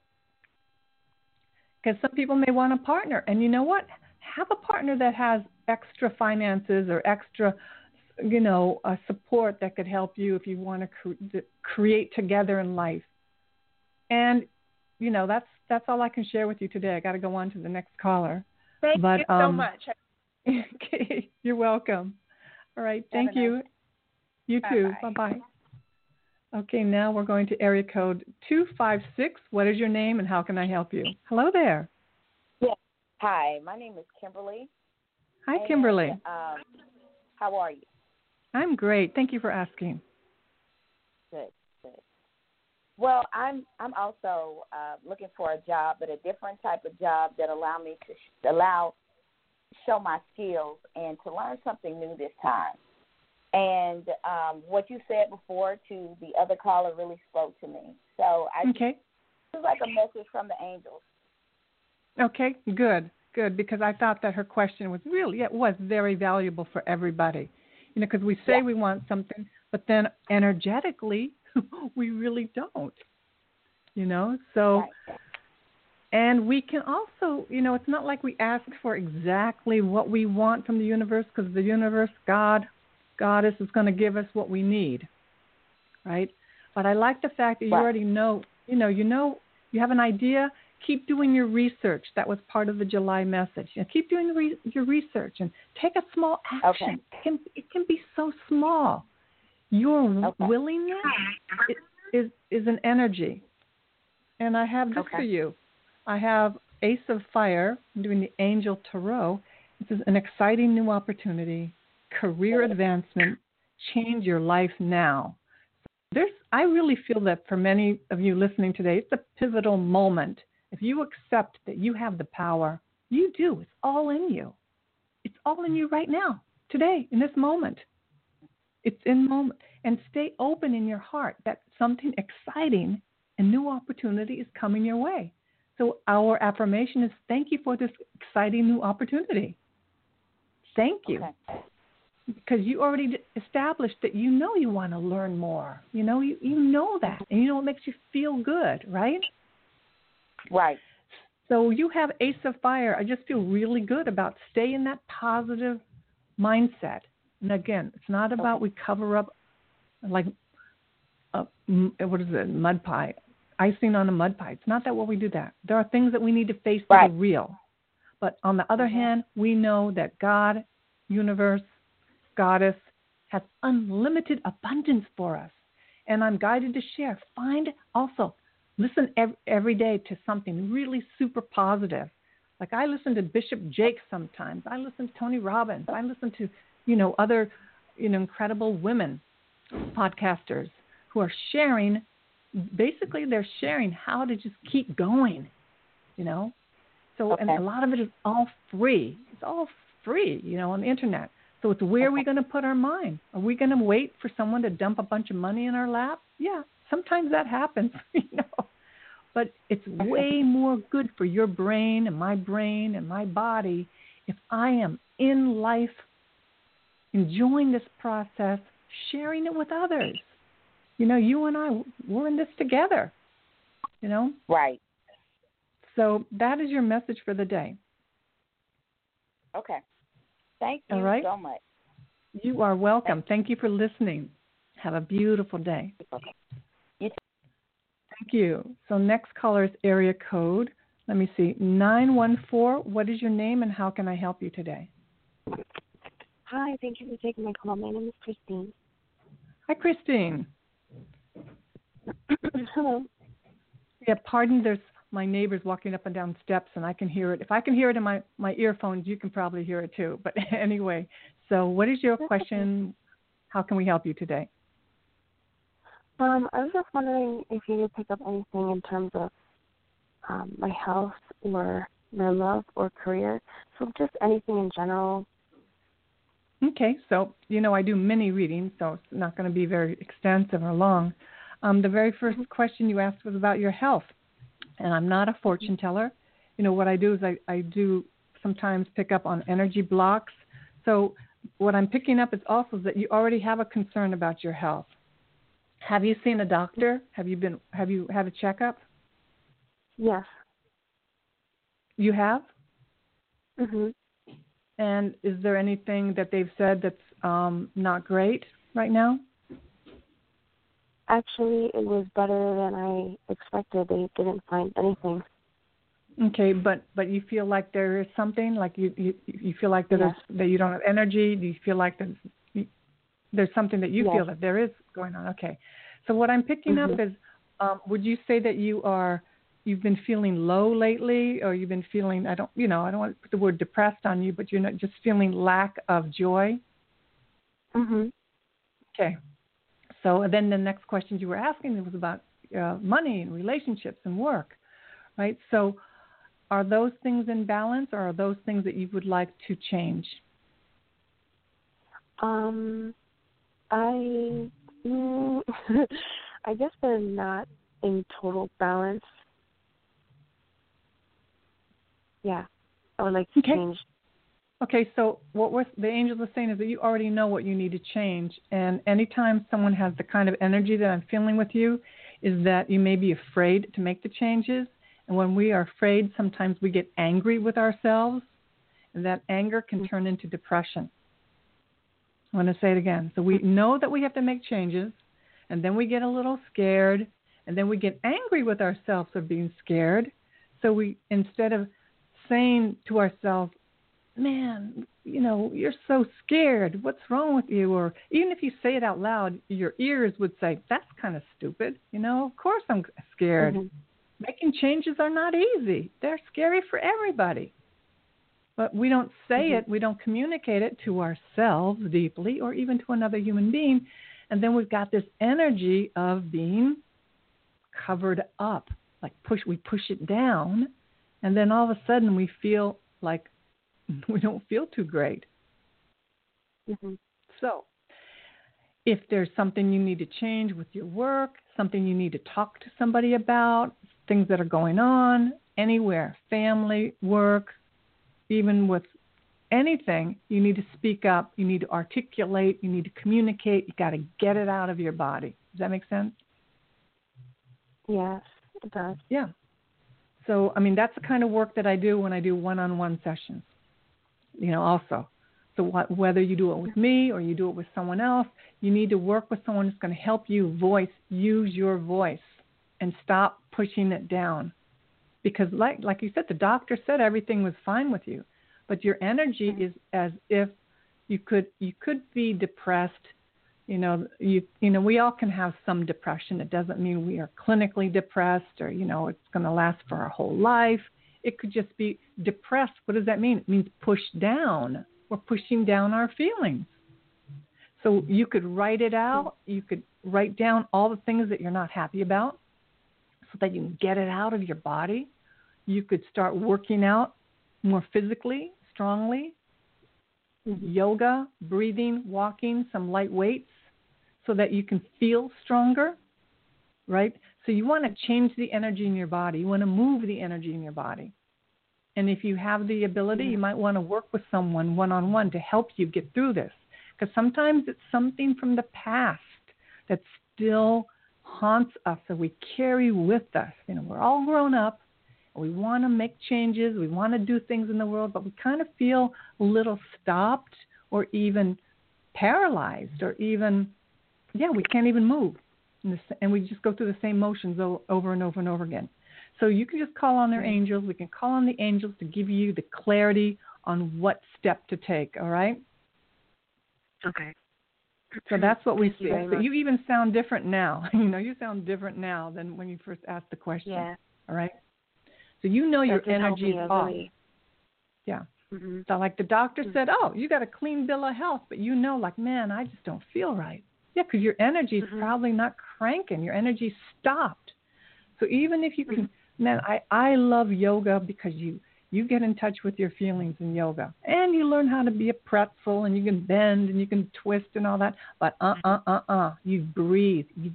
[SPEAKER 1] Because some people may want a partner. And you know what? Have a partner that has extra finances or extra you know, a support that could help you if you want to cre- create together in life. And you know, that's that's all I can share with you today. I got to go on to the next caller.
[SPEAKER 2] Thank
[SPEAKER 1] but,
[SPEAKER 2] you so
[SPEAKER 1] um,
[SPEAKER 2] much.
[SPEAKER 1] okay, you're welcome. All right, thank you. Nice you too. Bye bye. Okay, now we're going to area code 256. What is your name and how can I help you? Hello there.
[SPEAKER 3] Yes. Hi, my name is Kimberly.
[SPEAKER 1] Hi, Kimberly.
[SPEAKER 3] And, um, how are you?
[SPEAKER 1] I'm great. Thank you for asking.
[SPEAKER 3] Good, good. Well, I'm I'm also uh, looking for a job, but a different type of job that allow me to sh- allow show my skills and to learn something new this time. And um, what you said before to the other caller really spoke to me. So I
[SPEAKER 1] okay.
[SPEAKER 3] It was like a message from the angels.
[SPEAKER 1] Okay, good, good. Because I thought that her question was really it was very valuable for everybody you know, because we say yeah. we want something, but then energetically, we really don't. You know, so.
[SPEAKER 3] Right.
[SPEAKER 1] And we can also, you know, it's not like we ask for exactly what we want from the universe because the universe, God, Goddess is going to give us what we need, right? But I like the fact that you already know, you know, you know, you have an idea keep doing your research. That was part of the July message. Keep doing re- your research and take a small action.
[SPEAKER 3] Okay.
[SPEAKER 1] It, can, it can be so small. Your
[SPEAKER 3] okay.
[SPEAKER 1] willingness is, is is an energy. And I have this
[SPEAKER 3] okay.
[SPEAKER 1] for you. I have Ace of Fire. I'm doing the Angel Tarot. This is an exciting new opportunity, career advancement, change your life now. There's, I really feel that for many of you listening today, it's a pivotal moment. If you accept that you have the power, you do. It's all in you. It's all in you right now, today, in this moment. It's in moment. And stay open in your heart that something exciting and new opportunity is coming your way. So our affirmation is thank you for this exciting new opportunity. Thank you. Okay. Because you already established that you know you want to learn more. You know, you, you know that. And you know it makes you feel good, right?
[SPEAKER 3] Right.
[SPEAKER 1] So you have Ace of Fire. I just feel really good about stay in that positive mindset. And again, it's not about we cover up like a, what is it, mud pie, icing on a mud pie. It's not that what we do that. There are things that we need to face right. that are real. But on the other mm-hmm. hand, we know that God, universe, goddess has unlimited abundance for us. And I'm guided to share. Find also, listen every, every day to something really super positive. Like I listen to Bishop Jakes sometimes. I listen to Tony Robbins. I listen to, you know, other, you know, incredible women podcasters who are sharing basically they're sharing how to just keep going, you know. So okay. and a lot of it is all free. It's all free, you know, on the internet. So it's where okay. are we going to put our mind? Are we going to wait for someone to dump a bunch of money in our lap? Yeah, sometimes that happens, you know. But it's way more good for your brain and my brain and my body if I am in life enjoying this process, sharing it with others. You know, you and I, we're in this together. You know?
[SPEAKER 3] Right.
[SPEAKER 1] So that is your message for the day.
[SPEAKER 3] Okay. Thank you
[SPEAKER 1] All right.
[SPEAKER 3] so much.
[SPEAKER 1] You are welcome. Thank you for listening. Have a beautiful day.
[SPEAKER 3] Okay.
[SPEAKER 1] Thank you. So next caller is area code. Let me see. 914. What is your name and how can I help you today?
[SPEAKER 4] Hi, thank you for taking my call. My name is Christine.
[SPEAKER 1] Hi, Christine.
[SPEAKER 4] Hello.
[SPEAKER 1] Yeah, pardon. There's my neighbors walking up and down steps, and I can hear it. If I can hear it in my my earphones, you can probably hear it too. But anyway, so what is your question? How can we help you today?
[SPEAKER 4] Um, I was just wondering if you could pick up anything in terms of um, my health or my love or career. So just anything in general.
[SPEAKER 1] Okay, so you know I do mini readings, so it's not going to be very extensive or long. Um, the very first mm-hmm. question you asked was about your health, and I'm not a fortune teller. You know what I do is I, I do sometimes pick up on energy blocks. So what I'm picking up is also that you already have a concern about your health. Have you seen a doctor? Have you been have you had a checkup?
[SPEAKER 4] Yes.
[SPEAKER 1] You have?
[SPEAKER 4] Mhm.
[SPEAKER 1] And is there anything that they've said that's um, not great right now?
[SPEAKER 4] Actually, it was better than I expected. They didn't find anything.
[SPEAKER 1] Okay, but but you feel like there is something like you you, you feel like that yes. that you don't have energy. Do you feel like there's there's something that you
[SPEAKER 4] yes.
[SPEAKER 1] feel that there is going on? Okay, so what I'm picking
[SPEAKER 4] mm-hmm.
[SPEAKER 1] up is, um, would you say that you are you've been feeling low lately, or you've been feeling I don't you know I don't want to put the word depressed on you, but you're not just feeling lack of joy.
[SPEAKER 4] Mhm.
[SPEAKER 1] Okay. So then the next question you were asking was about uh, money and relationships and work, right? So are those things in balance, or are those things that you would like to change?
[SPEAKER 4] Um, I mm, I guess they're not in total balance. Yeah, I would like to
[SPEAKER 1] okay.
[SPEAKER 4] change.
[SPEAKER 1] Okay, so what we're, the angels are saying is that you already know what you need to change, and anytime someone has the kind of energy that I'm feeling with you, is that you may be afraid to make the changes, and when we are afraid, sometimes we get angry with ourselves, and that anger can mm-hmm. turn into depression. I want to say it again. So we know that we have to make changes, and then we get a little scared, and then we get angry with ourselves for being scared. So we instead of saying to ourselves, "Man, you know, you're so scared. What's wrong with you?" Or even if you say it out loud, your ears would say, "That's kind of stupid." You know, of course I'm scared.
[SPEAKER 4] Mm-hmm.
[SPEAKER 1] Making changes are not easy. They're scary for everybody. But we don't say mm-hmm. it, we don't communicate it to ourselves deeply or even to another human being. And then we've got this energy of being covered up. Like push we push it down and then all of a sudden we feel like we don't feel too great.
[SPEAKER 4] Mm-hmm.
[SPEAKER 1] So, if there's something you need to change with your work, something you need to talk to somebody about, things that are going on anywhere, family, work, even with anything, you need to speak up, you need to articulate, you need to communicate, you got to get it out of your body. Does that make sense?
[SPEAKER 4] Yes, it does.
[SPEAKER 1] Yeah. So, I mean, that's the kind of work that I do when I do one on one sessions, you know, also. So, what, whether you do it with me or you do it with someone else, you need to work with someone who's going to help you voice, use your voice, and stop pushing it down. Because, like, like you said, the doctor said everything was fine with you, but your energy is as if you could you could be depressed. You know you you know we all can have some depression. It doesn't mean we are clinically depressed or you know it's going to last for our whole life. It could just be depressed. What does that mean? It means pushed down. We're pushing down our feelings. So you could write it out. You could write down all the things that you're not happy about so that you can get it out of your body you could start working out more physically strongly mm-hmm. yoga, breathing, walking, some light weights, so that you can feel stronger, right? So you want to change the energy in your body. You want to move the energy in your body. And if you have the ability, you might want to work with someone one on one to help you get through this. Because sometimes it's something from the past that still haunts us that we carry with us. You know, we're all grown up. We want to make changes. We want to do things in the world, but we kind of feel a little stopped or even paralyzed or even yeah, we can't even move. And we just go through the same motions over and over and over again. So you can just call on their angels. We can call on the angels to give you the clarity on what step to take, all right?
[SPEAKER 4] Okay.
[SPEAKER 1] So that's what we see. So you even sound different now. you know, you sound different now than when you first asked the question.
[SPEAKER 4] Yeah.
[SPEAKER 1] All right. So you know your energy is off.
[SPEAKER 4] Really.
[SPEAKER 1] Yeah.
[SPEAKER 4] Mm-hmm.
[SPEAKER 1] So like the doctor mm-hmm. said, oh, you got a clean bill of health, but you know, like, man, I just don't feel right. Yeah, because your energy is mm-hmm. probably not cranking. Your energy stopped. So even if you can, mm-hmm. man, I I love yoga because you you get in touch with your feelings in yoga, and you learn how to be a pretzel, and you can bend and you can twist and all that. But uh uh uh uh, you breathe. You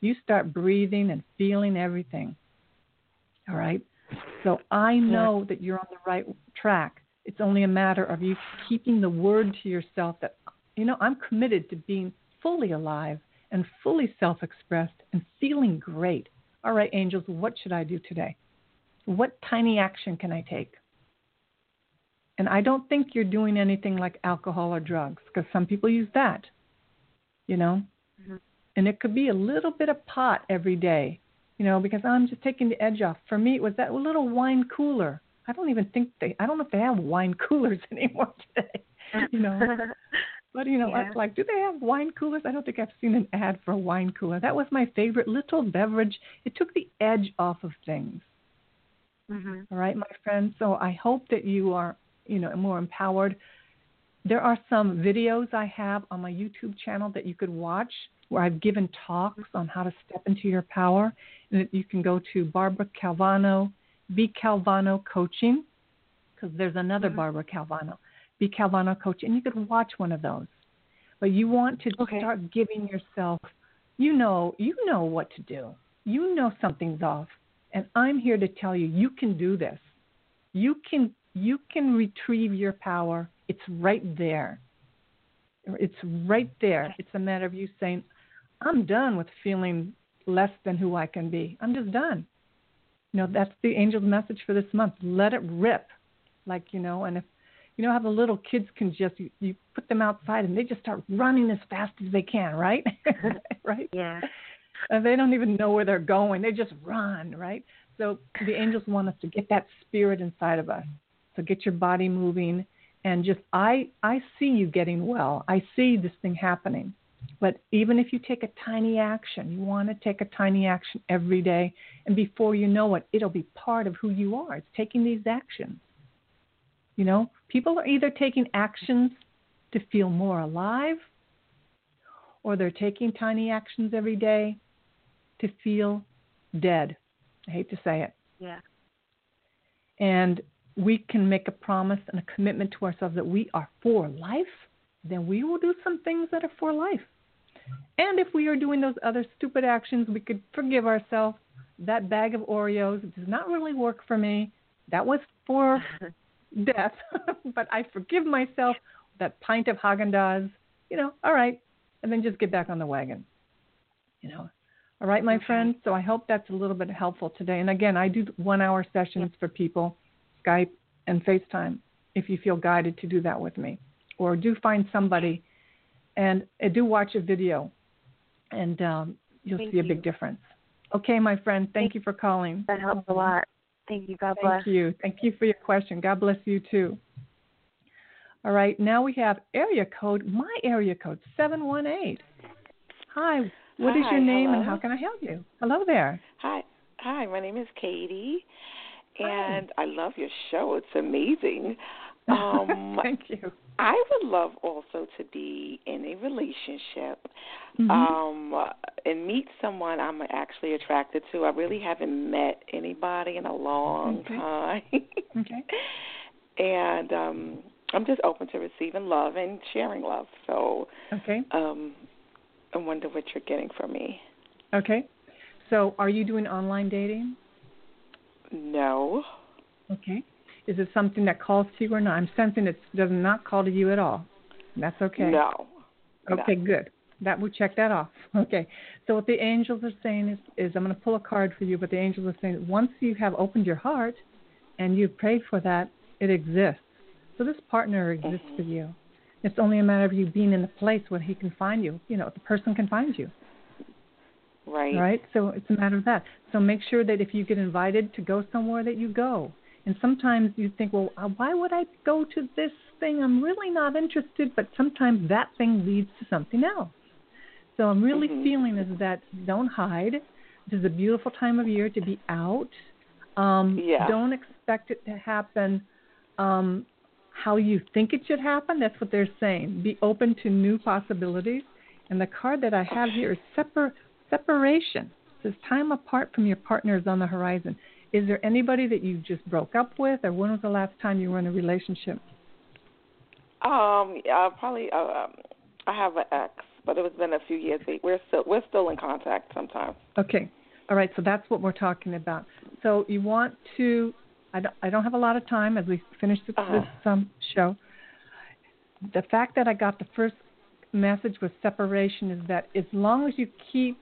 [SPEAKER 1] you start breathing and feeling everything. All right. So I know that you're on the right track. It's only a matter of you keeping the word to yourself that you know I'm committed to being fully alive and fully self expressed and feeling great. All right, angels, what should I do today? What tiny action can I take? And I don't think you're doing anything like alcohol or drugs because some people use that, you know? Mm-hmm. And it could be a little bit of pot every day, you know, because I'm just taking the edge off. For me, it was that little wine cooler. I don't even think they, I don't know if they have wine coolers anymore today, you know? But you know, yeah. like, do they have wine coolers? I don't think I've seen an ad for a wine cooler. That was my favorite little beverage. It took the edge off of things.
[SPEAKER 4] Mm-hmm.
[SPEAKER 1] All right, my friend. So I hope that you are, you know, more empowered. There are some videos I have on my YouTube channel that you could watch where I've given talks on how to step into your power. And you can go to Barbara Calvano, B Calvano Coaching, because there's another mm-hmm. Barbara Calvano. B Calvano coach, and you could watch one of those. But you want to
[SPEAKER 4] okay.
[SPEAKER 1] start giving yourself, you know, you know what to do. You know something's off, and I'm here to tell you, you can do this. You can you can retrieve your power. It's right there. It's right there. It's a matter of you saying, I'm done with feeling less than who I can be. I'm just done. You know, that's the angel's message for this month. Let it rip. Like, you know, and if you know how the little kids can just you, you put them outside and they just start running as fast as they can, right? right?
[SPEAKER 4] Yeah.
[SPEAKER 1] And they don't even know where they're going. They just run, right? So the angels want us to get that spirit inside of us. So get your body moving and just I I see you getting well. I see this thing happening. But even if you take a tiny action, you want to take a tiny action every day, and before you know it, it'll be part of who you are. It's taking these actions. You know, people are either taking actions to feel more alive, or they're taking tiny actions every day to feel dead. I hate to say it.
[SPEAKER 4] Yeah.
[SPEAKER 1] And we can make a promise and a commitment to ourselves that we are for life, then we will do some things that are for life. And if we are doing those other stupid actions, we could forgive ourselves. That bag of Oreos does not really work for me. That was for death, but I forgive myself. That pint of Haagen Dazs, you know, all right, and then just get back on the wagon. You know, all right, my okay. friends. So I hope that's a little bit helpful today. And again, I do one-hour sessions for people, Skype and FaceTime. If you feel guided to do that with me, or do find somebody and uh, do watch a video, and um, you'll
[SPEAKER 4] thank
[SPEAKER 1] see a big difference. Okay, my friend. Thank, thank you for calling.
[SPEAKER 4] That helps a lot. Thank you. God
[SPEAKER 1] bless. Thank you. Thank you for your question. God bless you too. All right, now we have area code, my area code, 718. Hi, what
[SPEAKER 5] Hi,
[SPEAKER 1] is your name
[SPEAKER 5] hello.
[SPEAKER 1] and how can I help you? Hello there.
[SPEAKER 5] Hi. Hi, my name is Katie, and
[SPEAKER 1] Hi.
[SPEAKER 5] I love your show. It's amazing. Um,
[SPEAKER 1] Thank you.
[SPEAKER 5] I would love also to be in a relationship
[SPEAKER 1] mm-hmm.
[SPEAKER 5] um, and meet someone I'm actually attracted to. I really haven't met anybody in a long
[SPEAKER 1] okay.
[SPEAKER 5] time.
[SPEAKER 1] okay.
[SPEAKER 5] And um, I'm just open to receiving love and sharing love. So,
[SPEAKER 1] okay.
[SPEAKER 5] Um, I wonder what you're getting from me.
[SPEAKER 1] Okay. So, are you doing online dating?
[SPEAKER 5] No.
[SPEAKER 1] Okay. Is it something that calls to you or not? I'm sensing it does not call to you at all. That's okay.
[SPEAKER 5] No.
[SPEAKER 1] Okay,
[SPEAKER 5] no.
[SPEAKER 1] good. That will check that off. Okay. So what the angels are saying is, is I'm going to pull a card for you, but the angels are saying once you have opened your heart and you've prayed for that, it exists. So this partner exists
[SPEAKER 5] mm-hmm.
[SPEAKER 1] for you. It's only a matter of you being in the place where he can find you. You know, the person can find you.
[SPEAKER 5] Right.
[SPEAKER 1] Right. So it's a matter of that. So make sure that if you get invited to go somewhere, that you go. And sometimes you think, well, uh, why would I go to this thing? I'm really not interested. But sometimes that thing leads to something else. So I'm really
[SPEAKER 5] mm-hmm.
[SPEAKER 1] feeling is that don't hide. This is a beautiful time of year to be out. Um,
[SPEAKER 5] yeah.
[SPEAKER 1] Don't expect it to happen um, how you think it should happen. That's what they're saying. Be open to new possibilities. And the card that I have here is separ- separation. It says time apart from your partner is on the horizon. Is there anybody that you just broke up with, or when was the last time you were in a relationship?
[SPEAKER 5] Um, uh, probably. Uh, um, I have an ex, but it was been a few years. We're still we're still in contact sometimes.
[SPEAKER 1] Okay, all right. So that's what we're talking about. So you want to. I don't, I don't have a lot of time as we finish this,
[SPEAKER 5] uh-huh.
[SPEAKER 1] this um, show. The fact that I got the first message with separation is that as long as you keep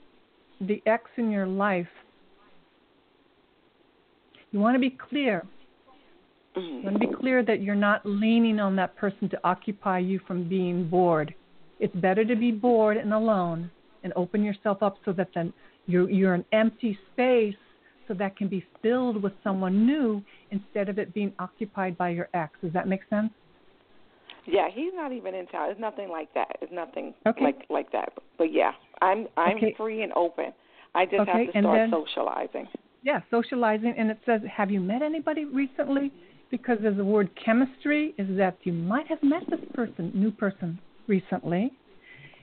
[SPEAKER 1] the ex in your life, you want to be clear. You want to be mm-hmm. clear that you're not leaning on that person to occupy you from being bored. It's better to be bored and alone and open yourself up so that then you're, you're an empty space so that can be filled with someone new instead of it being occupied by your ex. Does that make sense?
[SPEAKER 5] Yeah, he's not even in town. It's nothing like that. It's nothing
[SPEAKER 1] okay.
[SPEAKER 5] like like that. But yeah, I'm I'm
[SPEAKER 1] okay.
[SPEAKER 5] free and open. I just
[SPEAKER 1] okay.
[SPEAKER 5] have to start
[SPEAKER 1] then,
[SPEAKER 5] socializing.
[SPEAKER 1] Yeah, socializing. And it says, have you met anybody recently? Because there's the word chemistry is that you might have met this person, new person, recently.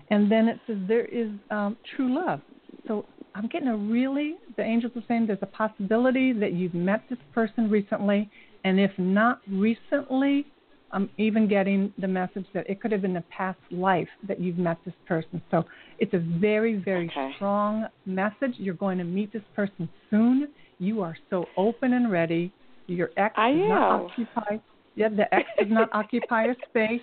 [SPEAKER 1] And then it says there is um, true love. So I'm getting a really, the angels are saying there's a possibility that you've met this person recently. And if not recently, I'm even getting the message that it could have been a past life that you've met this person. So it's a very, very
[SPEAKER 5] okay.
[SPEAKER 1] strong message. You're going to meet this person soon. You are so open and ready. Your ex
[SPEAKER 5] I
[SPEAKER 1] does
[SPEAKER 5] am.
[SPEAKER 1] not occupy. Yeah, the ex does not occupy a space,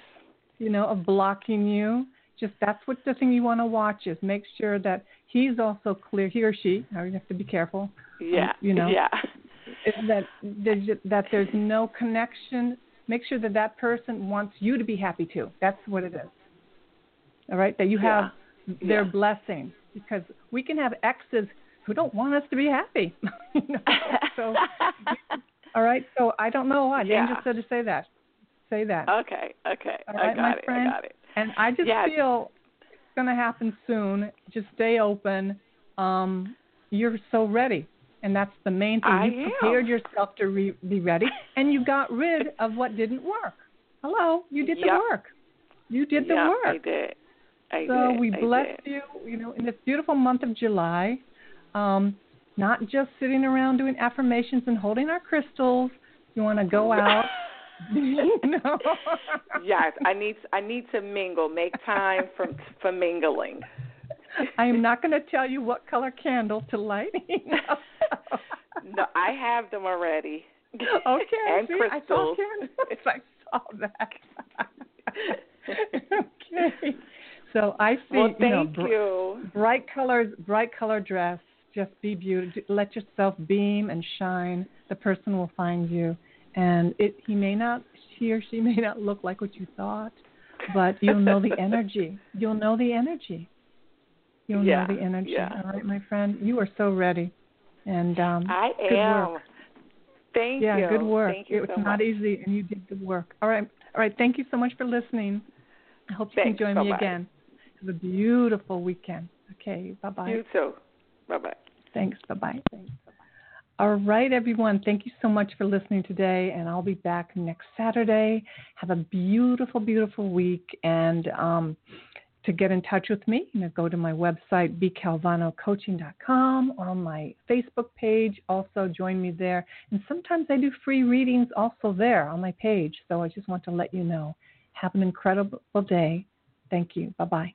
[SPEAKER 1] you know, of blocking you. Just that's what the thing you want to watch is make sure that he's also clear, he or she. Now you have to be careful.
[SPEAKER 5] Yeah.
[SPEAKER 1] You know.
[SPEAKER 5] Yeah.
[SPEAKER 1] That that there's no connection make sure that that person wants you to be happy too. That's what it is. All right, that you have
[SPEAKER 5] yeah.
[SPEAKER 1] their
[SPEAKER 5] yeah.
[SPEAKER 1] blessing because we can have exes who don't want us to be happy. you know? So, all right. So I don't know why.
[SPEAKER 5] Yeah.
[SPEAKER 1] Angel said to say that. Say that.
[SPEAKER 5] Okay. Okay.
[SPEAKER 1] All right,
[SPEAKER 5] I got
[SPEAKER 1] my
[SPEAKER 5] it.
[SPEAKER 1] friend.
[SPEAKER 5] I got it.
[SPEAKER 1] And I just
[SPEAKER 5] yeah.
[SPEAKER 1] feel it's going to happen soon. Just stay open. Um, you're so ready, and that's the main thing.
[SPEAKER 5] I
[SPEAKER 1] you
[SPEAKER 5] am.
[SPEAKER 1] prepared yourself to re- be ready, and you got rid of what didn't work. Hello, you did the
[SPEAKER 5] Yep.
[SPEAKER 1] work. You did the
[SPEAKER 5] yeah,
[SPEAKER 1] work.
[SPEAKER 5] I did. I
[SPEAKER 1] so
[SPEAKER 5] did.
[SPEAKER 1] we bless you, you know, in this beautiful month of July. Um, not just sitting around doing affirmations and holding our crystals. You want to go out. you know.
[SPEAKER 5] yes, I need I need to mingle. Make time for for mingling.
[SPEAKER 1] I am not going to tell you what color candle to light.
[SPEAKER 5] No, I have them already.
[SPEAKER 1] Okay.
[SPEAKER 5] and
[SPEAKER 1] see, I saw
[SPEAKER 5] crystals.
[SPEAKER 1] candles. I saw that. okay. So I see,
[SPEAKER 5] Well,
[SPEAKER 1] you know,
[SPEAKER 5] thank
[SPEAKER 1] br-
[SPEAKER 5] you.
[SPEAKER 1] bright colors, bright color dress. Just be beautiful. Let yourself beam and shine. The person will find you, and it. He may not, he or she may not look like what you thought, but you'll know the energy. You'll know the energy. You'll
[SPEAKER 5] Yeah,
[SPEAKER 1] know the energy.
[SPEAKER 5] yeah.
[SPEAKER 1] All right, my friend. You are so ready, and um,
[SPEAKER 5] I am.
[SPEAKER 1] work.
[SPEAKER 5] Thank
[SPEAKER 1] yeah,
[SPEAKER 5] you.
[SPEAKER 1] Yeah, good work.
[SPEAKER 5] Thank you
[SPEAKER 1] it was
[SPEAKER 5] so
[SPEAKER 1] not
[SPEAKER 5] much.
[SPEAKER 1] easy, and you did the work. All right, all right. Thank you so much for listening. I hope you
[SPEAKER 5] Thanks.
[SPEAKER 1] can join me again. Have a beautiful weekend. Okay, bye bye.
[SPEAKER 5] You too. Bye bye.
[SPEAKER 1] Thanks. Bye bye. Thanks. All right, everyone. Thank you so much for listening today, and I'll be back next Saturday. Have a beautiful, beautiful week. And um, to get in touch with me, you know, go to my website, bcalvanocoaching.com, or on my Facebook page. Also, join me there. And sometimes I do free readings also there on my page. So I just want to let you know. Have an incredible day. Thank you. Bye bye.